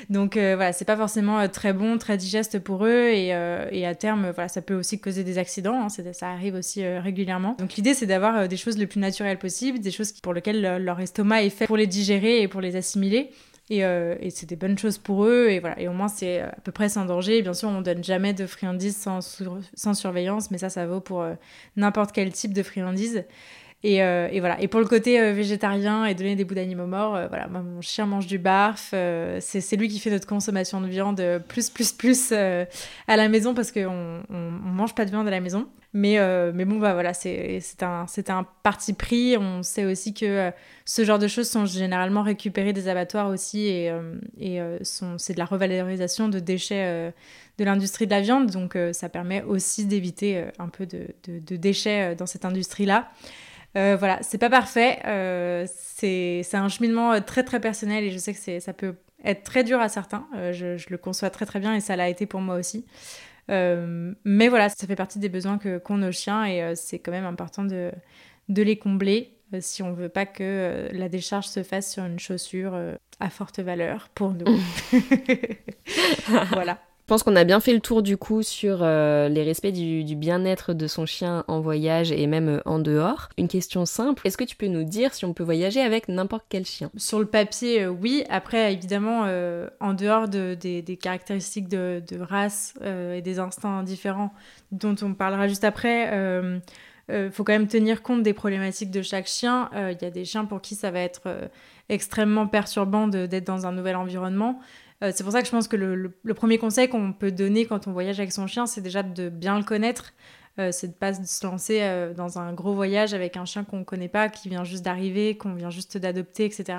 Donc euh, voilà, c'est pas forcément euh, très bon, très digeste pour eux. Et, euh, et à terme, voilà, ça peut aussi causer des accidents. Hein, ça arrive aussi régulièrement. Donc l'idée, c'est d'avoir des choses les plus naturelles possibles, des choses pour lesquelles leur estomac est fait pour les digérer et pour les assimiler. Et, et c'est des bonnes choses pour eux. Et voilà, et au moins, c'est à peu près sans danger. Bien sûr, on donne jamais de friandises sans, sans surveillance, mais ça, ça vaut pour n'importe quel type de friandises. Euh, et, voilà. Et pour le côté euh, végétarien et donner des bouts d'animaux morts, euh, voilà, mon chien mange du barf. c'est lui qui fait notre consommation de viande plus, plus, plus à la maison parce qu'on on, mange pas de viande à la maison. Mais, mais bon, bah voilà, c'est un, un parti pris. On sait aussi que ce genre de choses sont généralement récupérées des abattoirs aussi et, et c'est de la revalorisation de déchets de l'industrie de la viande. Donc ça permet aussi d'éviter un peu de déchets dans cette industrie-là. Euh, voilà, c'est pas parfait. Euh, c'est un cheminement euh, très très personnel et je sais que ça peut être très dur à certains. Je, je, le conçois très très bien et ça l'a été pour moi aussi. mais voilà, ça fait partie des besoins qu'ont nos chiens et c'est quand même important de, de les combler si on veut pas que la décharge se fasse sur une chaussure à forte valeur pour nous. voilà. Je pense qu'on a bien fait le tour du coup sur euh, les respects du, bien-être de son chien en voyage et même euh, en dehors. Une question simple, est-ce que tu peux nous dire si on peut voyager avec n'importe quel chien? Sur le papier, euh, oui. Après, évidemment, en dehors de, des, caractéristiques de, race et des instincts différents dont on parlera juste après, il faut quand même tenir compte des problématiques de chaque chien. Il y a des chiens pour qui ça va être extrêmement perturbant d'être dans un nouvel environnement. Euh, c'est pour ça que je pense que le, premier conseil qu'on peut donner quand on voyage avec son chien, c'est déjà de bien le connaître. Euh, c'est de pas se lancer euh, dans un gros voyage avec un chien qu'on connaît pas, qui vient juste d'arriver, qu'on vient juste d'adopter, etc.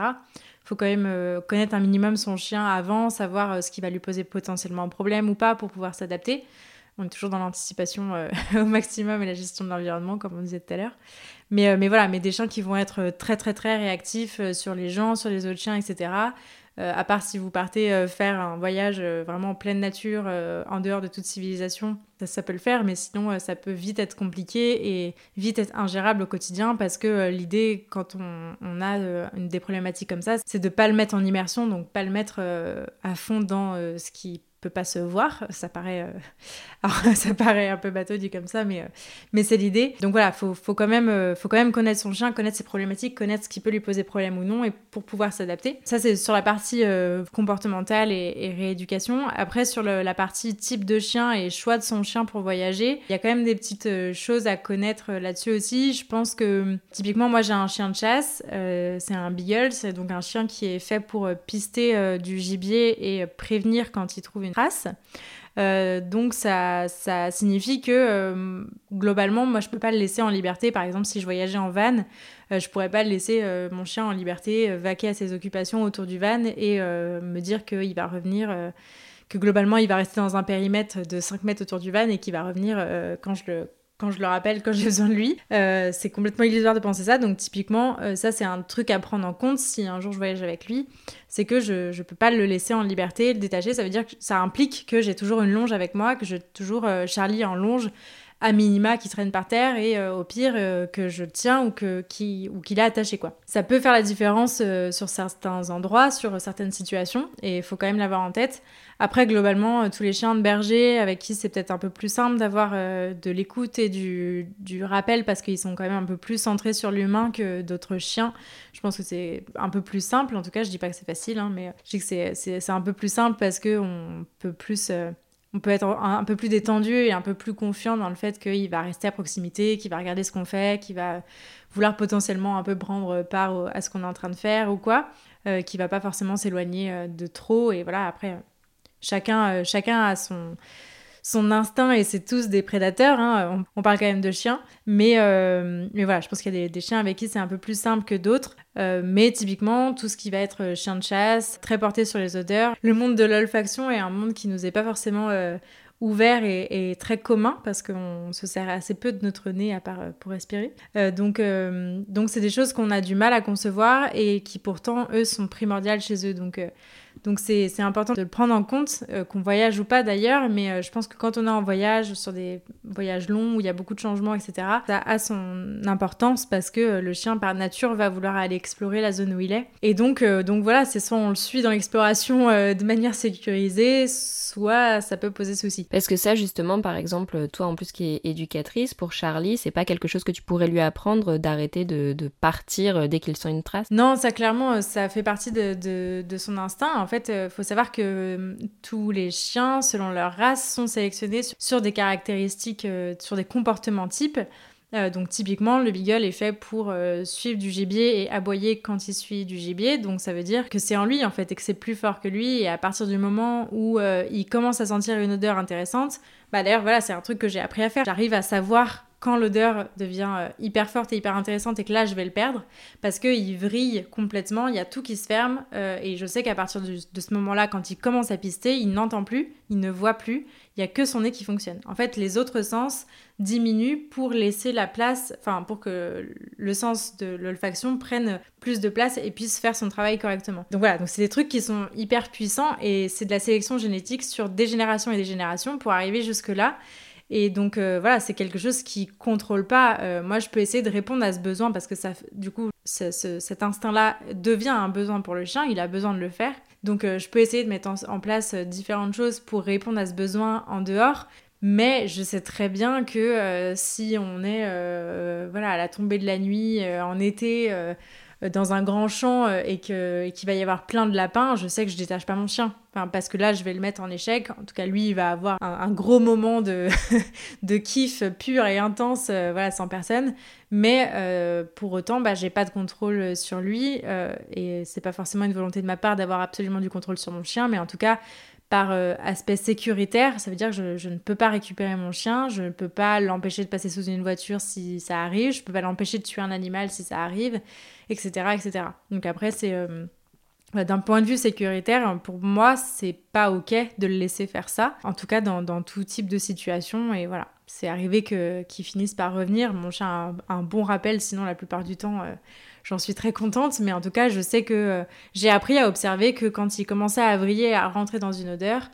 Faut quand même connaître un minimum son chien avant, savoir ce qui va lui poser potentiellement un problème ou pas pour pouvoir s'adapter. On est toujours dans l'anticipation au maximum et la gestion de l'environnement, comme on disait tout à l'heure. Mais, mais voilà, mais des chiens qui vont être très très très réactifs sur les gens, sur les autres chiens, etc. Euh, à part si vous partez euh, faire un voyage euh, vraiment en pleine nature, en dehors de toute civilisation, ça, peut le faire, mais sinon ça peut vite être compliqué et vite être ingérable au quotidien parce que l'idée, quand on, a des problématiques comme ça, c'est de pas le mettre en immersion, donc pas le mettre à fond dans ce qui peut pas se voir. Ça paraît, euh, ça paraît un peu bateau dit comme ça, mais, euh, mais c'est l'idée. Donc voilà, faut, faut, quand même, euh, faut quand même connaître son chien, connaître ses problématiques, connaître ce qui peut lui poser problème ou non, et pour pouvoir s'adapter. Ça, c'est sur la partie comportementale et, rééducation. Après, sur la partie type de chien et choix de son chien pour voyager, il y a quand même des petites choses à connaître là-dessus aussi. Je pense que typiquement, moi, j'ai un chien de chasse. c'est un beagle, c'est donc un chien qui est fait pour pister du gibier et prévenir quand il trouve une Euh, donc ça, ça signifie que euh, globalement, moi je peux pas le laisser en liberté. Par exemple, si je voyageais en van, euh, je pourrais pas laisser mon chien en liberté, vaquer à ses occupations autour du van et me dire qu'il va revenir, que globalement il va rester dans un périmètre de 5 mètres autour du van et qu'il va revenir quand je le quand je le rappelle, quand j'ai besoin de lui. Euh, c'est complètement illusoire de penser ça. Donc typiquement, euh, ça c'est un truc à prendre en compte si un jour je voyage avec lui. C'est que je ne peux pas le laisser en liberté, le détacher. Ça veut dire que ça implique que j'ai toujours une longe avec moi, que j'ai toujours euh, Charlie en longe à minima qui traîne par terre et au pire que je tiens ou que qui ou qu'il est attaché quoi. Ça peut faire la différence sur certains endroits, sur certaines situations et il faut quand même l'avoir en tête. Après, globalement, euh, tous les chiens de berger avec qui c'est peut-être un peu plus simple d'avoir euh, de l'écoute et du, du, rappel parce qu'ils sont quand même un peu plus centrés sur l'humain que d'autres chiens. Je pense que c'est un peu plus simple. En tout cas, je dis pas que c'est facile, hein, mais je dis que c'est un peu plus simple parce qu'on peut plus. Euh, on peut être un, peu plus détendu et un peu plus confiant dans le fait qu'il va rester à proximité, qu'il va regarder ce qu'on fait, qu'il va vouloir potentiellement un peu prendre part à ce qu'on est en train de faire ou quoi, euh, qu'il va pas forcément s'éloigner de trop. Et voilà, après, Chacun, euh, chacun a son, son instinct et c'est tous des prédateurs. Hein. On, parle quand même de chiens. Mais, euh, mais voilà, je pense qu'il y a des, chiens avec qui c'est un peu plus simple que d'autres. Euh, mais typiquement, tout ce qui va être chien de chasse, très porté sur les odeurs. Le monde de l'olfaction est un monde qui nous est pas forcément ouvert et, très commun parce qu'on se sert assez peu de notre nez à part pour respirer. donc, donc c'est des choses qu'on a du mal à concevoir et qui pourtant, eux, sont primordiales chez eux. Donc, donc c'est important de le prendre en compte, euh, qu'on voyage ou pas d'ailleurs, mais euh, je pense que quand on est en voyage, sur des voyages longs où il y a beaucoup de changements, etc., ça a son importance parce que euh, le chien par nature va vouloir aller explorer la zone où il est. Et donc, donc voilà, c'est soit on le suit dans l'exploration de manière sécurisée, soit ça peut poser souci. Parce que ça justement, par exemple, toi en plus qui es éducatrice, pour Charlie, c'est pas quelque chose que tu pourrais lui apprendre d'arrêter de, de, partir dès qu'il sent une trace? Non, ça clairement, ça fait partie de, de, de son instinct. En fait, il euh, faut savoir que euh, tous les chiens, selon leur race, sont sélectionnés sur des caractéristiques, euh, sur des comportements types. donc typiquement, le beagle est fait pour suivre du gibier et aboyer quand il suit du gibier. Donc ça veut dire que c'est en lui en fait et que c'est plus fort que lui. Et à partir du moment où il commence à sentir une odeur intéressante, bah d'ailleurs voilà, c'est un truc que j'ai appris à faire. J'arrive à savoir quand l'odeur devient euh, hyper forte et hyper intéressante et que là je vais le perdre parce qu'il vrille complètement, il y a tout qui se ferme euh, et je sais qu'à partir de, ce moment-là, quand il commence à pister, il n'entend plus, il ne voit plus, il n'y a que son nez qui fonctionne. En fait, les autres sens diminuent pour laisser la place, enfin pour que le sens de l'olfaction prenne plus de place et puisse faire son travail correctement. Donc voilà, c'est des trucs qui sont hyper puissants et c'est de la sélection génétique sur des générations et des générations pour arriver jusque-là. Et donc euh, voilà, c'est quelque chose qui contrôle pas. Euh, moi, je peux essayer de répondre à ce besoin parce que ça, du coup, cet instinct-là devient un besoin pour le chien. Il a besoin de le faire. Donc, euh, je peux essayer de mettre en, place différentes choses pour répondre à ce besoin en dehors. Mais je sais très bien que si on est voilà, à la tombée de la nuit, en été, dans un grand champ euh, et qu'il va y avoir plein de lapins, je sais que je détache pas mon chien. Enfin, parce que là, je vais le mettre en échec. En tout cas, lui, il va avoir un, gros moment de, de kiff pur et intense, euh, voilà, sans personne. Mais pour autant, bah, j'ai pas de contrôle sur lui. et c'est pas forcément une volonté de ma part d'avoir absolument du contrôle sur mon chien. Mais en tout cas, par euh, aspect sécuritaire, ça veut dire que je, ne peux pas récupérer mon chien, je ne peux pas l'empêcher de passer sous une voiture si ça arrive, je ne peux pas l'empêcher de tuer un animal si ça arrive, etc. etc. Donc après, c'est... Euh, d'un point de vue sécuritaire, pour moi, c'est pas ok de le laisser faire ça. En tout cas, dans, tout type de situation. Et voilà, c'est arrivé que qu'ils finissent par revenir. Mon chien a un, bon rappel, sinon la plupart du temps, euh, j'en suis très contente, mais en tout cas, je sais que euh, j'ai appris à observer que quand il commençait à vriller, à rentrer dans une odeur,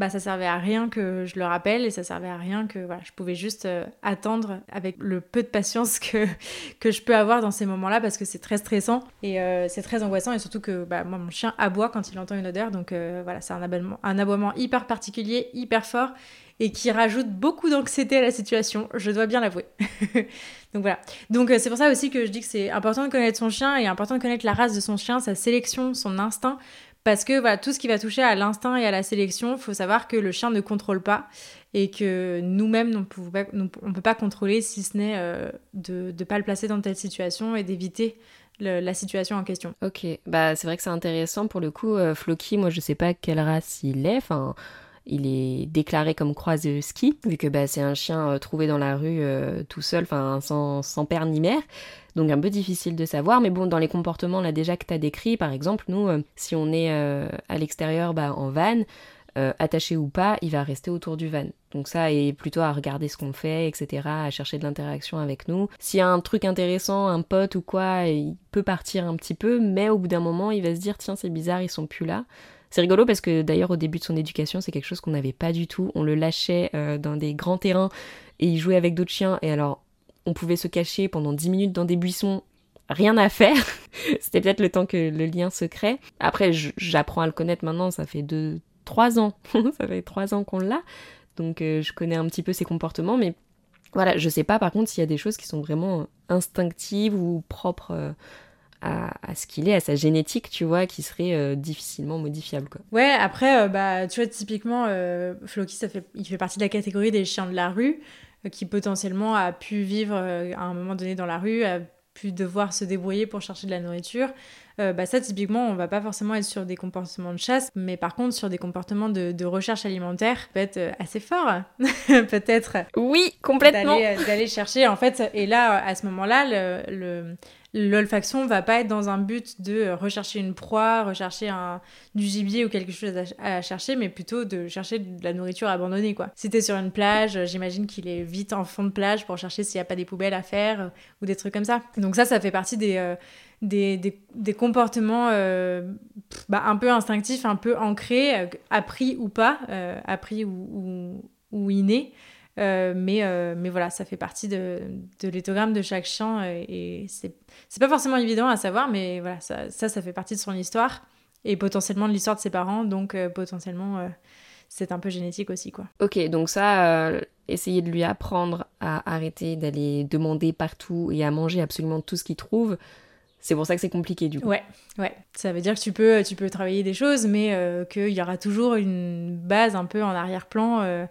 bah ça servait à rien que je le rappelle et ça servait à rien que voilà, je pouvais juste euh, attendre avec le peu de patience que, que je peux avoir dans ces moments-là parce que c'est très stressant et euh, c'est très angoissant et surtout que bah, moi mon chien aboie quand il entend une odeur donc euh, voilà c'est un aboiement, un aboiement hyper particulier, hyper fort et qui rajoute beaucoup d'anxiété à la situation, je dois bien l'avouer. donc voilà. Donc c'est pour ça aussi que je dis que c'est important de connaître son chien et important de connaître la race de son chien, sa sélection, son instinct parce que voilà, tout ce qui va toucher à l'instinct et à la sélection, il faut savoir que le chien ne contrôle pas et que nous-mêmes, on ne peut pas contrôler si ce n'est euh, de ne pas le placer dans telle situation et d'éviter la situation en question. Ok, bah c'est vrai que c'est intéressant pour le coup. Euh, Floki, moi je sais pas quelle race il est. Enfin, il est déclaré comme croisé ski, vu que bah, c'est un chien euh, trouvé dans la rue tout seul, sans, père ni mère. Donc un peu difficile de savoir, mais bon, dans les comportements là déjà que tu as décrits, par exemple, nous, euh, si on est euh, à l'extérieur bah, en van, euh, attaché ou pas, il va rester autour du van. Donc ça est plutôt à regarder ce qu'on fait, etc., à chercher de l'interaction avec nous. S'il y a un truc intéressant, un pote ou quoi, il peut partir un petit peu, mais au bout d'un moment, il va se dire, tiens, c'est bizarre, ils sont plus là. C'est rigolo parce que d'ailleurs au début de son éducation, c'est quelque chose qu'on n'avait pas du tout. On le lâchait dans des grands terrains et il jouait avec d'autres chiens. Et alors on pouvait se cacher pendant 10 minutes dans des buissons, rien à faire. C'était peut-être le temps que le lien se crée. Après, j'apprends à le connaître maintenant, ça fait 2 3 ans. ça fait 3 ans qu'on l'a. Donc euh, je connais un petit peu ses comportements, mais voilà, je sais pas par contre s'il y a des choses qui sont vraiment instinctives ou propres euh, à, ce qu'il est, à sa génétique, tu vois, qui seraient euh, difficilement modifiables. Quoi. Ouais, après, bah, tu vois, typiquement, Floki, ça fait, il fait partie de la catégorie des chiens de la rue qui potentiellement a pu vivre euh, à un moment donné dans la rue, a pu devoir se débrouiller pour chercher de la nourriture. Euh, bah ça, typiquement, on va pas forcément être sur des comportements de chasse, mais par contre, sur des comportements de, recherche alimentaire, peut être euh, assez fort, peut-être. Oui, complètement. D'aller chercher, en fait, et là, à ce moment-là, le L'olfaction va pas être dans un but de rechercher une proie, rechercher un, du gibier ou quelque chose à, chercher, mais plutôt de chercher de la nourriture abandonnée, quoi. Si t'es sur une plage, j'imagine qu'il est vite en fond de plage pour chercher s'il n'y a pas des poubelles à faire euh, ou des trucs comme ça. Donc ça, ça fait partie des, euh, des, des, comportements euh, bah, un peu instinctifs, un peu ancrés, appris ou pas, appris ou, ou, ou innés. Euh, mais, euh, mais voilà, ça fait partie de, de l'éthogramme de chaque chien et, c'est, c'est pas forcément évident à savoir, mais voilà, ça, ça, ça, fait partie de son histoire et potentiellement de l'histoire de ses parents, donc euh, potentiellement c'est un peu génétique aussi, quoi. Ok, donc ça, essayer de lui apprendre à arrêter d'aller demander partout et à manger absolument tout ce qu'il trouve. C'est pour ça que c'est compliqué du coup. Ouais, ouais. Ça veut dire que tu peux, tu peux travailler des choses, mais qu'il y aura toujours une base un peu en arrière-plan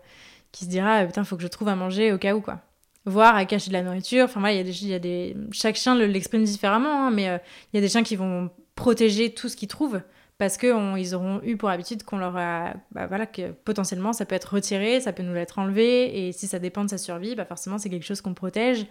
qui se dira putain faut que je trouve à manger au cas où quoi. Voir à cacher de la nourriture. Enfin voilà il y a des, y des chaque chien l'exprime différemment hein, mais euh, il y a des chiens qui vont protéger tout ce qu'ils trouvent parce qu'ils auront eu pour habitude qu'on leur a bah, voilà que potentiellement ça peut être retiré ça peut nous l'être enlevé et si ça dépend de sa survie bah forcément c'est quelque chose qu'on protège.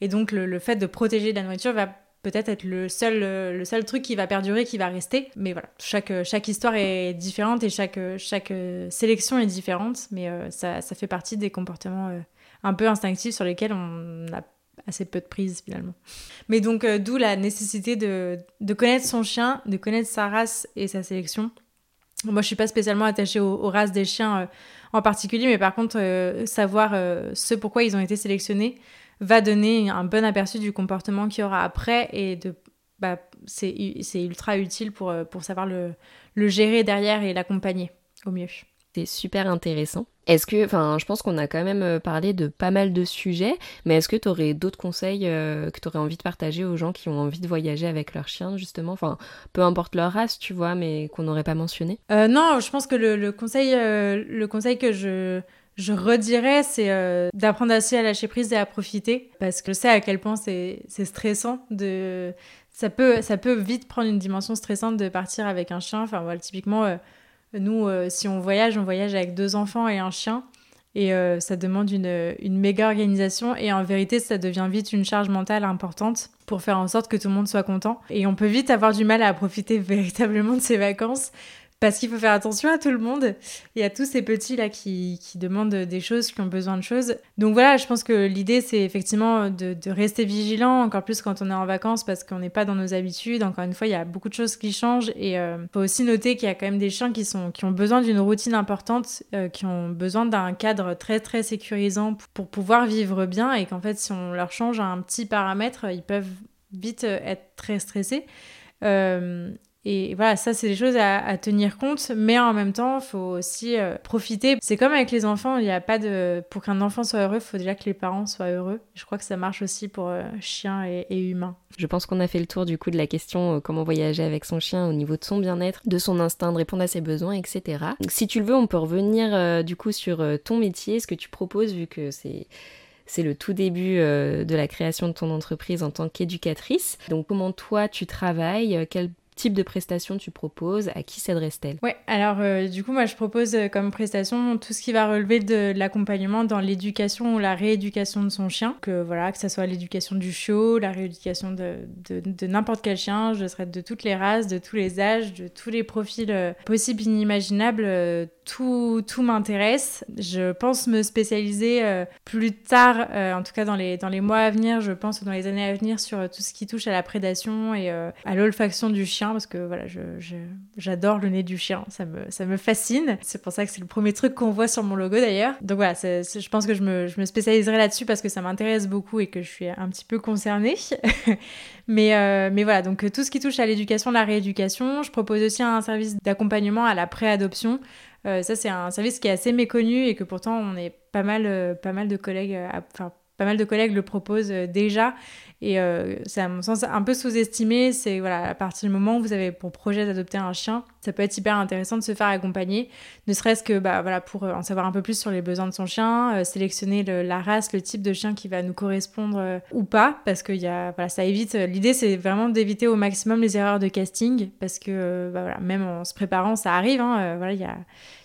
Et donc le, le fait de protéger de la nourriture va peut-être être le seul, le seul truc qui va perdurer, qui va rester. Mais voilà, chaque, chaque histoire est différente et chaque, chaque sélection est différente, mais euh, ça, ça, fait partie des comportements euh, un peu instinctifs sur lesquels on a assez peu de prise finalement. Mais donc euh, d'où la nécessité de, de, connaître son chien, de connaître sa race et sa sélection. Moi je suis pas spécialement attachée aux, aux races des chiens en particulier, mais par contre savoir ce pourquoi ils ont été sélectionnés, va donner un bon aperçu du comportement qu'il y aura après et de bah, c'est ultra utile pour, euh, pour savoir le, le gérer derrière et l'accompagner au mieux. C'est super intéressant. Est-ce que, enfin, je pense qu'on a quand même euh, parlé de pas mal de sujets, mais est-ce que tu aurais d'autres conseils euh, que tu aurais envie de partager aux gens qui ont envie de voyager avec leur chien, justement? Enfin, peu importe leur race, tu vois, mais qu'on n'aurait pas mentionné Non, je pense que le, le conseil, le conseil que je, je redirais, c'est euh, d'apprendre assez à lâcher prise et à profiter, parce que je sais à quel point c'est stressant de... Ça peut, ça peut vite prendre une dimension stressante de partir avec un chien. Enfin, typiquement, euh, nous, euh, si on voyage, on voyage avec deux enfants et un chien. Et ça demande une, une, méga organisation. Et en vérité, ça devient vite une charge mentale importante pour faire en sorte que tout le monde soit content. Et on peut vite avoir du mal à profiter véritablement de ses vacances parce qu'il faut faire attention à tout le monde et à tous ces petits là qui, qui, demandent des choses, qui ont besoin de choses. Donc voilà, je pense que l'idée c'est effectivement de, de, rester vigilant, encore plus quand on est en vacances parce qu'on n'est pas dans nos habitudes. Encore une fois, il y a beaucoup de choses qui changent et il euh, faut aussi noter qu'il y a quand même des chiens qui, sont, qui ont besoin d'une routine importante, euh, qui ont besoin d'un cadre très très sécurisant pour pouvoir vivre bien et qu'en fait si on leur change un petit paramètre, ils peuvent vite être très stressés. Euh, et voilà, ça, c'est des choses à, tenir compte, mais en même temps, il faut aussi euh, profiter. C'est comme avec les enfants, il n'y a pas de. Pour qu'un enfant soit heureux, il faut déjà que les parents soient heureux. Je crois que ça marche aussi pour euh, chiens et, humains. Je pense qu'on a fait le tour du coup de la question euh, comment voyager avec son chien au niveau de son bien-être, de son instinct, de répondre à ses besoins, etc. si tu le veux, on peut revenir du coup sur ton métier, ce que tu proposes, vu que c'est c'est le tout début de la création de ton entreprise en tant qu'éducatrice. Donc comment toi tu travailles, quel type de prestation tu proposes À qui s'adresse-t-elle? Ouais, alors euh, du coup, moi je propose euh, comme prestation tout ce qui va relever de, l'accompagnement dans l'éducation ou la rééducation de son chien. Que voilà, que ce soit l'éducation du chiot, la rééducation de, n'importe quel chien. Je traite de toutes les races, de tous les âges, de tous les profils euh, possibles, inimaginables. tout tout m'intéresse. Je pense me spécialiser plus tard, en tout cas dans les, dans les mois à venir, je pense dans les années à venir, sur tout ce qui touche à la prédation et à l'olfaction du chien parce que voilà, j'adore le nez du chien, ça me, ça me fascine. C'est pour ça que c'est le premier truc qu'on voit sur mon logo d'ailleurs. Donc voilà, je pense que je me, je me spécialiserai là-dessus parce que ça m'intéresse beaucoup et que je suis un petit peu concernée. mais, euh, mais voilà, donc tout ce qui touche à l'éducation, la rééducation, je propose aussi un service d'accompagnement à la préadoption. Euh, ça, c'est un service qui est assez méconnu et que pourtant on est pas mal, euh, pas mal de collègues, enfin pas mal de collègues le proposent déjà et euh, c'est à mon sens un peu sous-estimé. C'est voilà, à partir du moment où vous avez pour projet d'adopter un chien, ça peut être hyper intéressant de se faire accompagner, ne serait-ce que bah, voilà, pour euh, en savoir un peu plus sur les besoins de son chien, euh, sélectionner la race, le type de chien qui va nous correspondre ou pas, parce que y a, voilà, ça évite. L'idée, c'est vraiment d'éviter au maximum les erreurs de casting, parce que bah, voilà, même en se préparant, ça arrive. Hein, voilà, il y a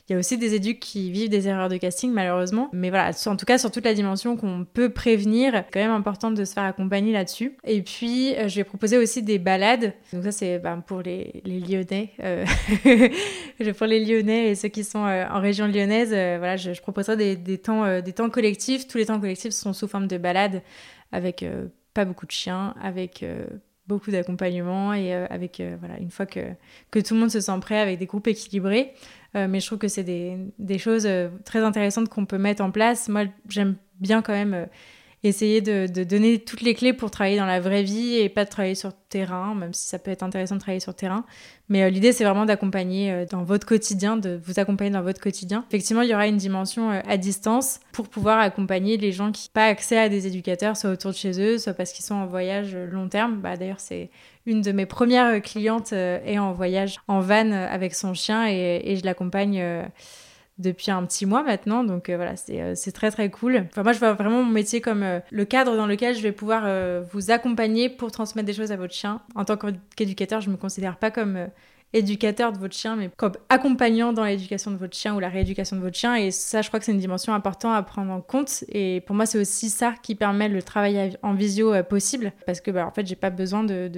il y a aussi des éducs qui vivent des erreurs de casting, malheureusement. Mais voilà, en tout cas, sur toute la dimension qu'on peut prévenir, c'est quand même important de se faire accompagner là-dessus. Et puis, euh, je vais proposer aussi des balades. Donc ça, c'est ben, pour les, Lyonnais. Euh... pour les Lyonnais et ceux qui sont euh, en région lyonnaise, voilà, je, proposerai des, des, temps, des temps collectifs. Tous les temps collectifs sont sous forme de balades avec pas beaucoup de chiens, avec beaucoup d'accompagnement et avec voilà une fois que, que tout le monde se sent prêt avec des groupes équilibrés euh, mais je trouve que c'est des, des, choses euh, très intéressantes qu'on peut mettre en place. Moi, j'aime bien quand même euh, essayer de, donner toutes les clés pour travailler dans la vraie vie et pas de travailler sur terrain, même si ça peut être intéressant de travailler sur terrain. Mais l'idée, c'est vraiment d'accompagner dans votre quotidien, de vous accompagner dans votre quotidien. Effectivement, il y aura une dimension à distance pour pouvoir accompagner les gens qui n'ont pas accès à des éducateurs, soit autour de chez eux, soit parce qu'ils sont en voyage long terme. Bah, D'ailleurs, c'est une de mes premières clientes euh, est en voyage en van euh, avec son chien et, je l'accompagne euh, depuis un petit mois maintenant. Donc voilà, c'est très très cool. Enfin, moi, je vois vraiment mon métier comme le cadre dans lequel je vais pouvoir vous accompagner pour transmettre des choses à votre chien. En tant qu'éducateur, je ne me considère pas comme éducateur de votre chien, mais comme accompagnant dans l'éducation de votre chien ou la rééducation de votre chien. Et ça, je crois que c'est une dimension importante à prendre en compte. Et pour moi, c'est aussi ça qui permet le travail en visio possible. Parce que, bah, en fait, j'ai pas besoin de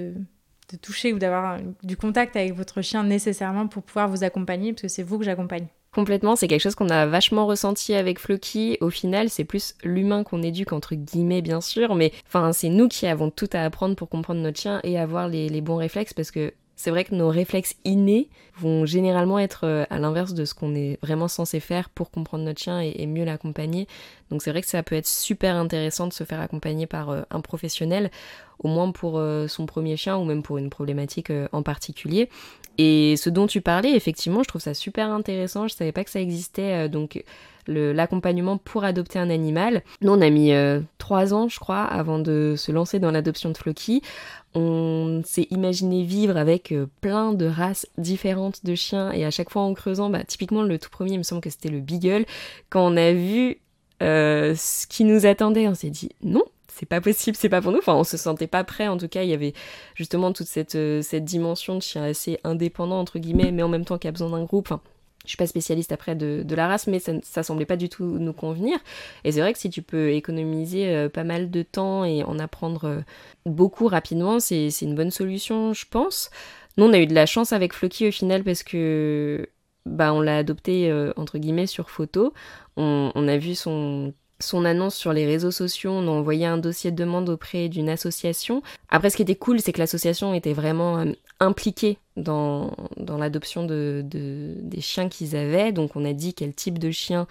de toucher ou d'avoir du contact avec votre chien nécessairement pour pouvoir vous accompagner, parce que c'est vous que j'accompagne. Complètement, c'est quelque chose qu'on a vachement ressenti avec Floki. Au final, c'est plus l'humain qu'on éduque, entre guillemets, bien sûr, mais enfin, c'est nous qui avons tout à apprendre pour comprendre notre chien et avoir les, les bons réflexes parce que c'est vrai que nos réflexes innés vont généralement être euh, à l'inverse de ce qu'on est vraiment censé faire pour comprendre notre chien et, mieux l'accompagner. Donc c'est vrai que ça peut être super intéressant de se faire accompagner par euh, un professionnel, au moins pour euh, son premier chien ou même pour une problématique en particulier. Et ce dont tu parlais, effectivement, je trouve ça super intéressant. Je savais pas que ça existait. donc l'accompagnement pour adopter un animal. Nous, on a mis trois ans, je crois, avant de se lancer dans l'adoption de Floki. On s'est imaginé vivre avec euh, plein de races différentes de chiens et à chaque fois en creusant, bah, typiquement le tout premier, il me semble que c'était le Beagle. Quand on a vu euh, ce qui nous attendait, on s'est dit non, c'est pas possible, c'est pas pour nous. Enfin, on se sentait pas prêt. En tout cas, il y avait justement toute cette, euh, cette dimension de chien assez indépendant entre guillemets, mais en même temps qui a besoin d'un groupe. Enfin, je suis pas spécialiste après de, la race, mais ça, ça semblait pas du tout nous convenir. Et c'est vrai que si tu peux économiser euh, pas mal de temps et en apprendre euh, beaucoup rapidement, c'est une bonne solution, je pense. Nous, on a eu de la chance avec Floki au final parce que bah, on l'a adopté entre guillemets sur photo. On, on, a vu son son annonce sur les réseaux sociaux, on a envoyé un dossier de demande auprès d'une association. Après, ce qui était cool, c'est que l'association était vraiment euh, impliquée dans, dans l'adoption de, des chiens qu'ils avaient. Donc, on a dit quel type de chien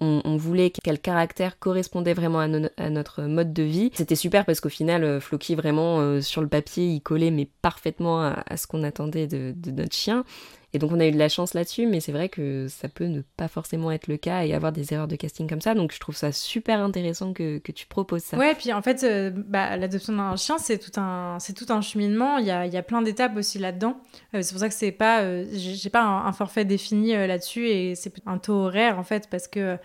on, voulait quel caractère correspondait vraiment à, notre mode de vie. C'était super parce qu'au final, euh, Floki, vraiment, euh, sur le papier, il collait mais parfaitement à, ce qu'on attendait de, notre chien. Et donc on a eu de la chance là-dessus, mais c'est vrai que ça peut ne pas forcément être le cas et avoir des erreurs de casting comme ça. Donc je trouve ça super intéressant que, tu proposes ça. Ouais, puis en fait, euh, bah, l'adoption d'un chien, c'est tout un, c'est tout un cheminement. Il y a, y a plein d'étapes aussi là-dedans. Euh, c'est pour ça que c'est pas, euh, j'ai pas un, forfait défini là-dessus et c'est un taux horaire en fait parce que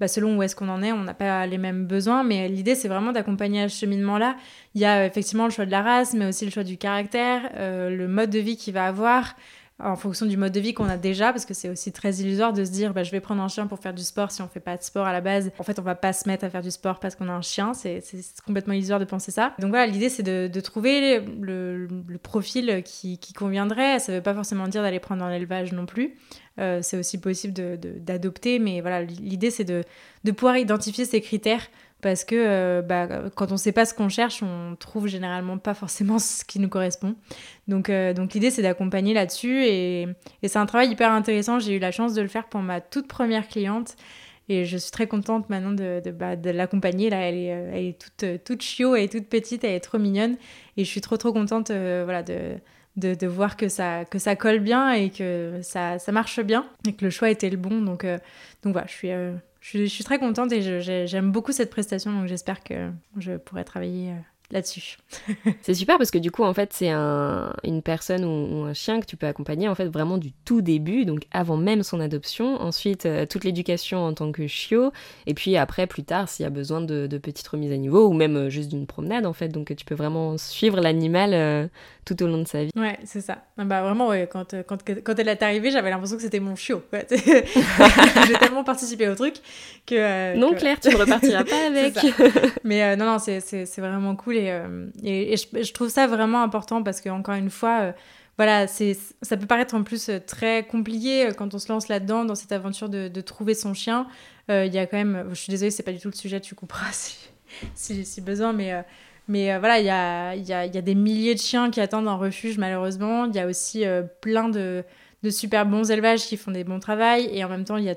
bah, selon où est-ce qu'on en est, on n'a pas les mêmes besoins. Mais l'idée, c'est vraiment d'accompagner à ce cheminement-là. Il y a effectivement le choix de la race, mais aussi le choix du caractère, le mode de vie qu'il va avoir en fonction du mode de vie qu'on a déjà, parce que c'est aussi très illusoire de se dire bah, je vais prendre un chien pour faire du sport si on fait pas de sport à la base. En fait, on va pas se mettre à faire du sport parce qu'on a un chien, c'est complètement illusoire de penser ça. Donc voilà, l'idée c'est de, trouver le, profil qui, conviendrait. Ça veut pas forcément dire d'aller prendre un élevage non plus. Euh, c'est aussi possible d'adopter, mais voilà, l'idée c'est de, de pouvoir identifier ces critères parce que euh, bah, quand on ne sait pas ce qu'on cherche, on trouve généralement pas forcément ce qui nous correspond. Donc, euh, donc l'idée, c'est d'accompagner là-dessus et, c'est un travail hyper intéressant. J'ai eu la chance de le faire pour ma toute première cliente et je suis très contente maintenant de, bah, l'accompagner. Là, elle est, euh, toute, toute chiot, elle est toute petite, elle est trop mignonne et je suis trop trop contente voilà, de, de, de, voir que ça, que ça colle bien et que ça, ça marche bien et que le choix était le bon. Donc, donc voilà, je suis, je, suis très contente et j'aime beaucoup cette prestation, donc j'espère que je pourrai travailler euh, là-dessus. c'est super parce que du coup, en fait, c'est un, une personne ou, un chien que tu peux accompagner en fait vraiment du tout début, donc avant même son adoption. Ensuite, euh, toute l'éducation en tant que chiot, et puis après, plus tard, s'il y a besoin de, petites remises à niveau ou même euh, juste d'une promenade en fait. Donc, tu peux vraiment suivre l'animal tout au long de sa vie. Ouais, c'est ça. Ah bah vraiment, ouais, quand, quand, quand elle est arrivée, j'avais l'impression que c'était mon chiot. J'ai tellement participé au truc que. non, Claire, tu ne repartiras pas avec. Mais non, non, c'est vraiment cool euh, et, je, trouve ça vraiment important parce que, encore une fois, euh, voilà, c'est, ça peut paraître en plus euh, très compliqué quand on se lance là-dedans, dans cette aventure de, trouver son chien. Il y a quand même, je suis désolée, c'est pas du tout le sujet, tu couperas si, si, besoin, mais, mais voilà, il y a, y, a, y a, des milliers de chiens qui attendent un refuge, malheureusement. Il y a aussi plein de, de, super bons élevages qui font des bons travails, et en même temps, il y a,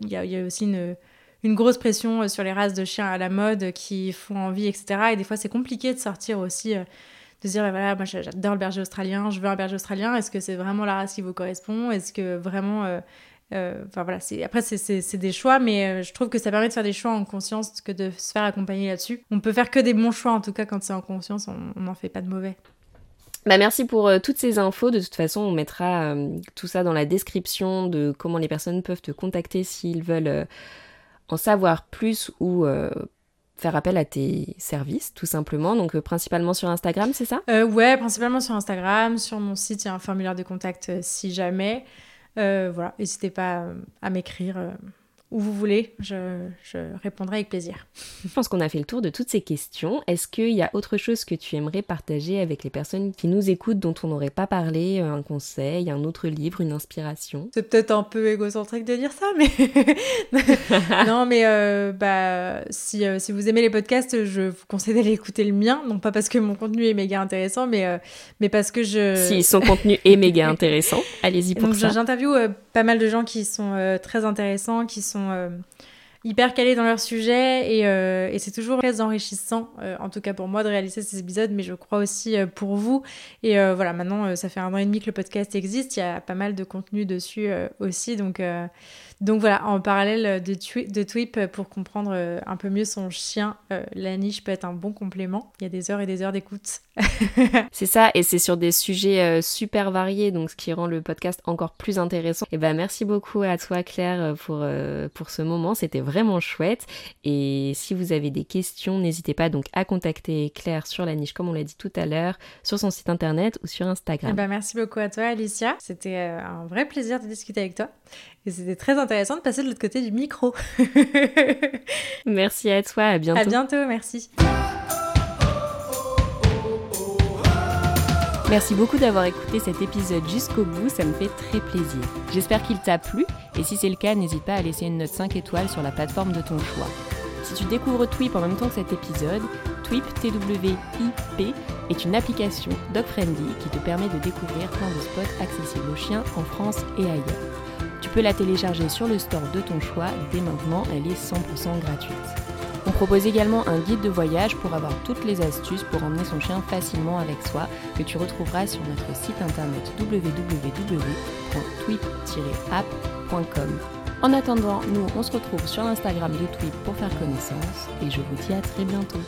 il y a, y a aussi une une grosse pression euh, sur les races de chiens à la mode qui font envie, etc. Et des fois, c'est compliqué de sortir aussi, euh, de dire, voilà, moi j'adore le berger australien, je veux un berger australien, est-ce que c'est vraiment la race qui vous correspond? Est-ce que vraiment... Euh, enfin voilà, après c'est des choix, mais je trouve que ça permet de faire des choix en conscience que de se faire accompagner là-dessus. On peut faire que des bons choix, en tout cas quand c'est en conscience, on n'en fait pas de mauvais. Bah merci pour toutes ces infos. De toute façon, on mettra tout ça dans la description de comment les personnes peuvent te contacter s'ils veulent en savoir plus ou euh, faire appel à tes services, tout simplement. Donc, euh, principalement sur Instagram, c'est ça? Euh, Ouais, principalement sur Instagram. Sur mon site, il y a un formulaire de contact si jamais. Voilà, n'hésitez pas à m'écrire où vous voulez, je, répondrai avec plaisir. Je pense qu'on a fait le tour de toutes ces questions. Est-ce qu'il y a autre chose que tu aimerais partager avec les personnes qui nous écoutent dont on n'aurait pas parlé Un conseil, un autre livre, une inspiration? C'est peut-être un peu égocentrique de dire ça, mais... non, mais euh, bah, si, euh, si vous aimez les podcasts, je vous conseille d'aller écouter le mien. Non pas parce que mon contenu est méga intéressant, mais, euh, mais parce que je... Si son contenu est méga intéressant, allez-y pour Donc, ça. J'interviewe pas mal de gens qui sont très intéressants, qui sont euh, hyper calés dans leur sujet et, euh, c'est toujours très enrichissant, euh, en tout cas pour moi, de réaliser ces épisodes, mais je crois aussi pour vous. Et voilà, maintenant, ça fait un an et demi que le podcast existe, il y a pas mal de contenu dessus aussi, donc donc voilà, en parallèle de, de Twip, pour comprendre euh, un peu mieux son chien, euh, la niche peut être un bon complément. Il y a des heures et des heures d'écoute. c'est ça, et c'est sur des sujets euh, super variés, donc ce qui rend le podcast encore plus intéressant. Et ben merci beaucoup à toi Claire pour, pour ce moment, c'était vraiment chouette. Et si vous avez des questions, n'hésitez pas donc à contacter Claire sur la niche, comme on l'a dit tout à l'heure, sur son site internet ou sur Instagram. Et ben merci beaucoup à toi Alicia, c'était un vrai plaisir de discuter avec toi. Et c'était très intéressant de passer de l'autre côté du micro. merci à toi, à bientôt. À bientôt, merci. Merci beaucoup d'avoir écouté cet épisode jusqu'au bout, ça me fait très plaisir. J'espère qu'il t'a plu et si c'est le cas, n'hésite pas à laisser une note 5 étoiles sur la plateforme de ton choix. Si tu découvres Twip en même temps que cet épisode, Twip, T-W-I-P, est une application dog-friendly qui te permet de découvrir plein de spots accessibles aux chiens en France et ailleurs. Tu peux la télécharger sur le store de ton choix, dès maintenant elle est 100% gratuite. On propose également un guide de voyage pour avoir toutes les astuces pour emmener son chien facilement avec soi que tu retrouveras sur notre site internet www.twip-app.com. En attendant, nous on se retrouve sur l'Instagram de Twip pour faire connaissance et je vous dis à très bientôt.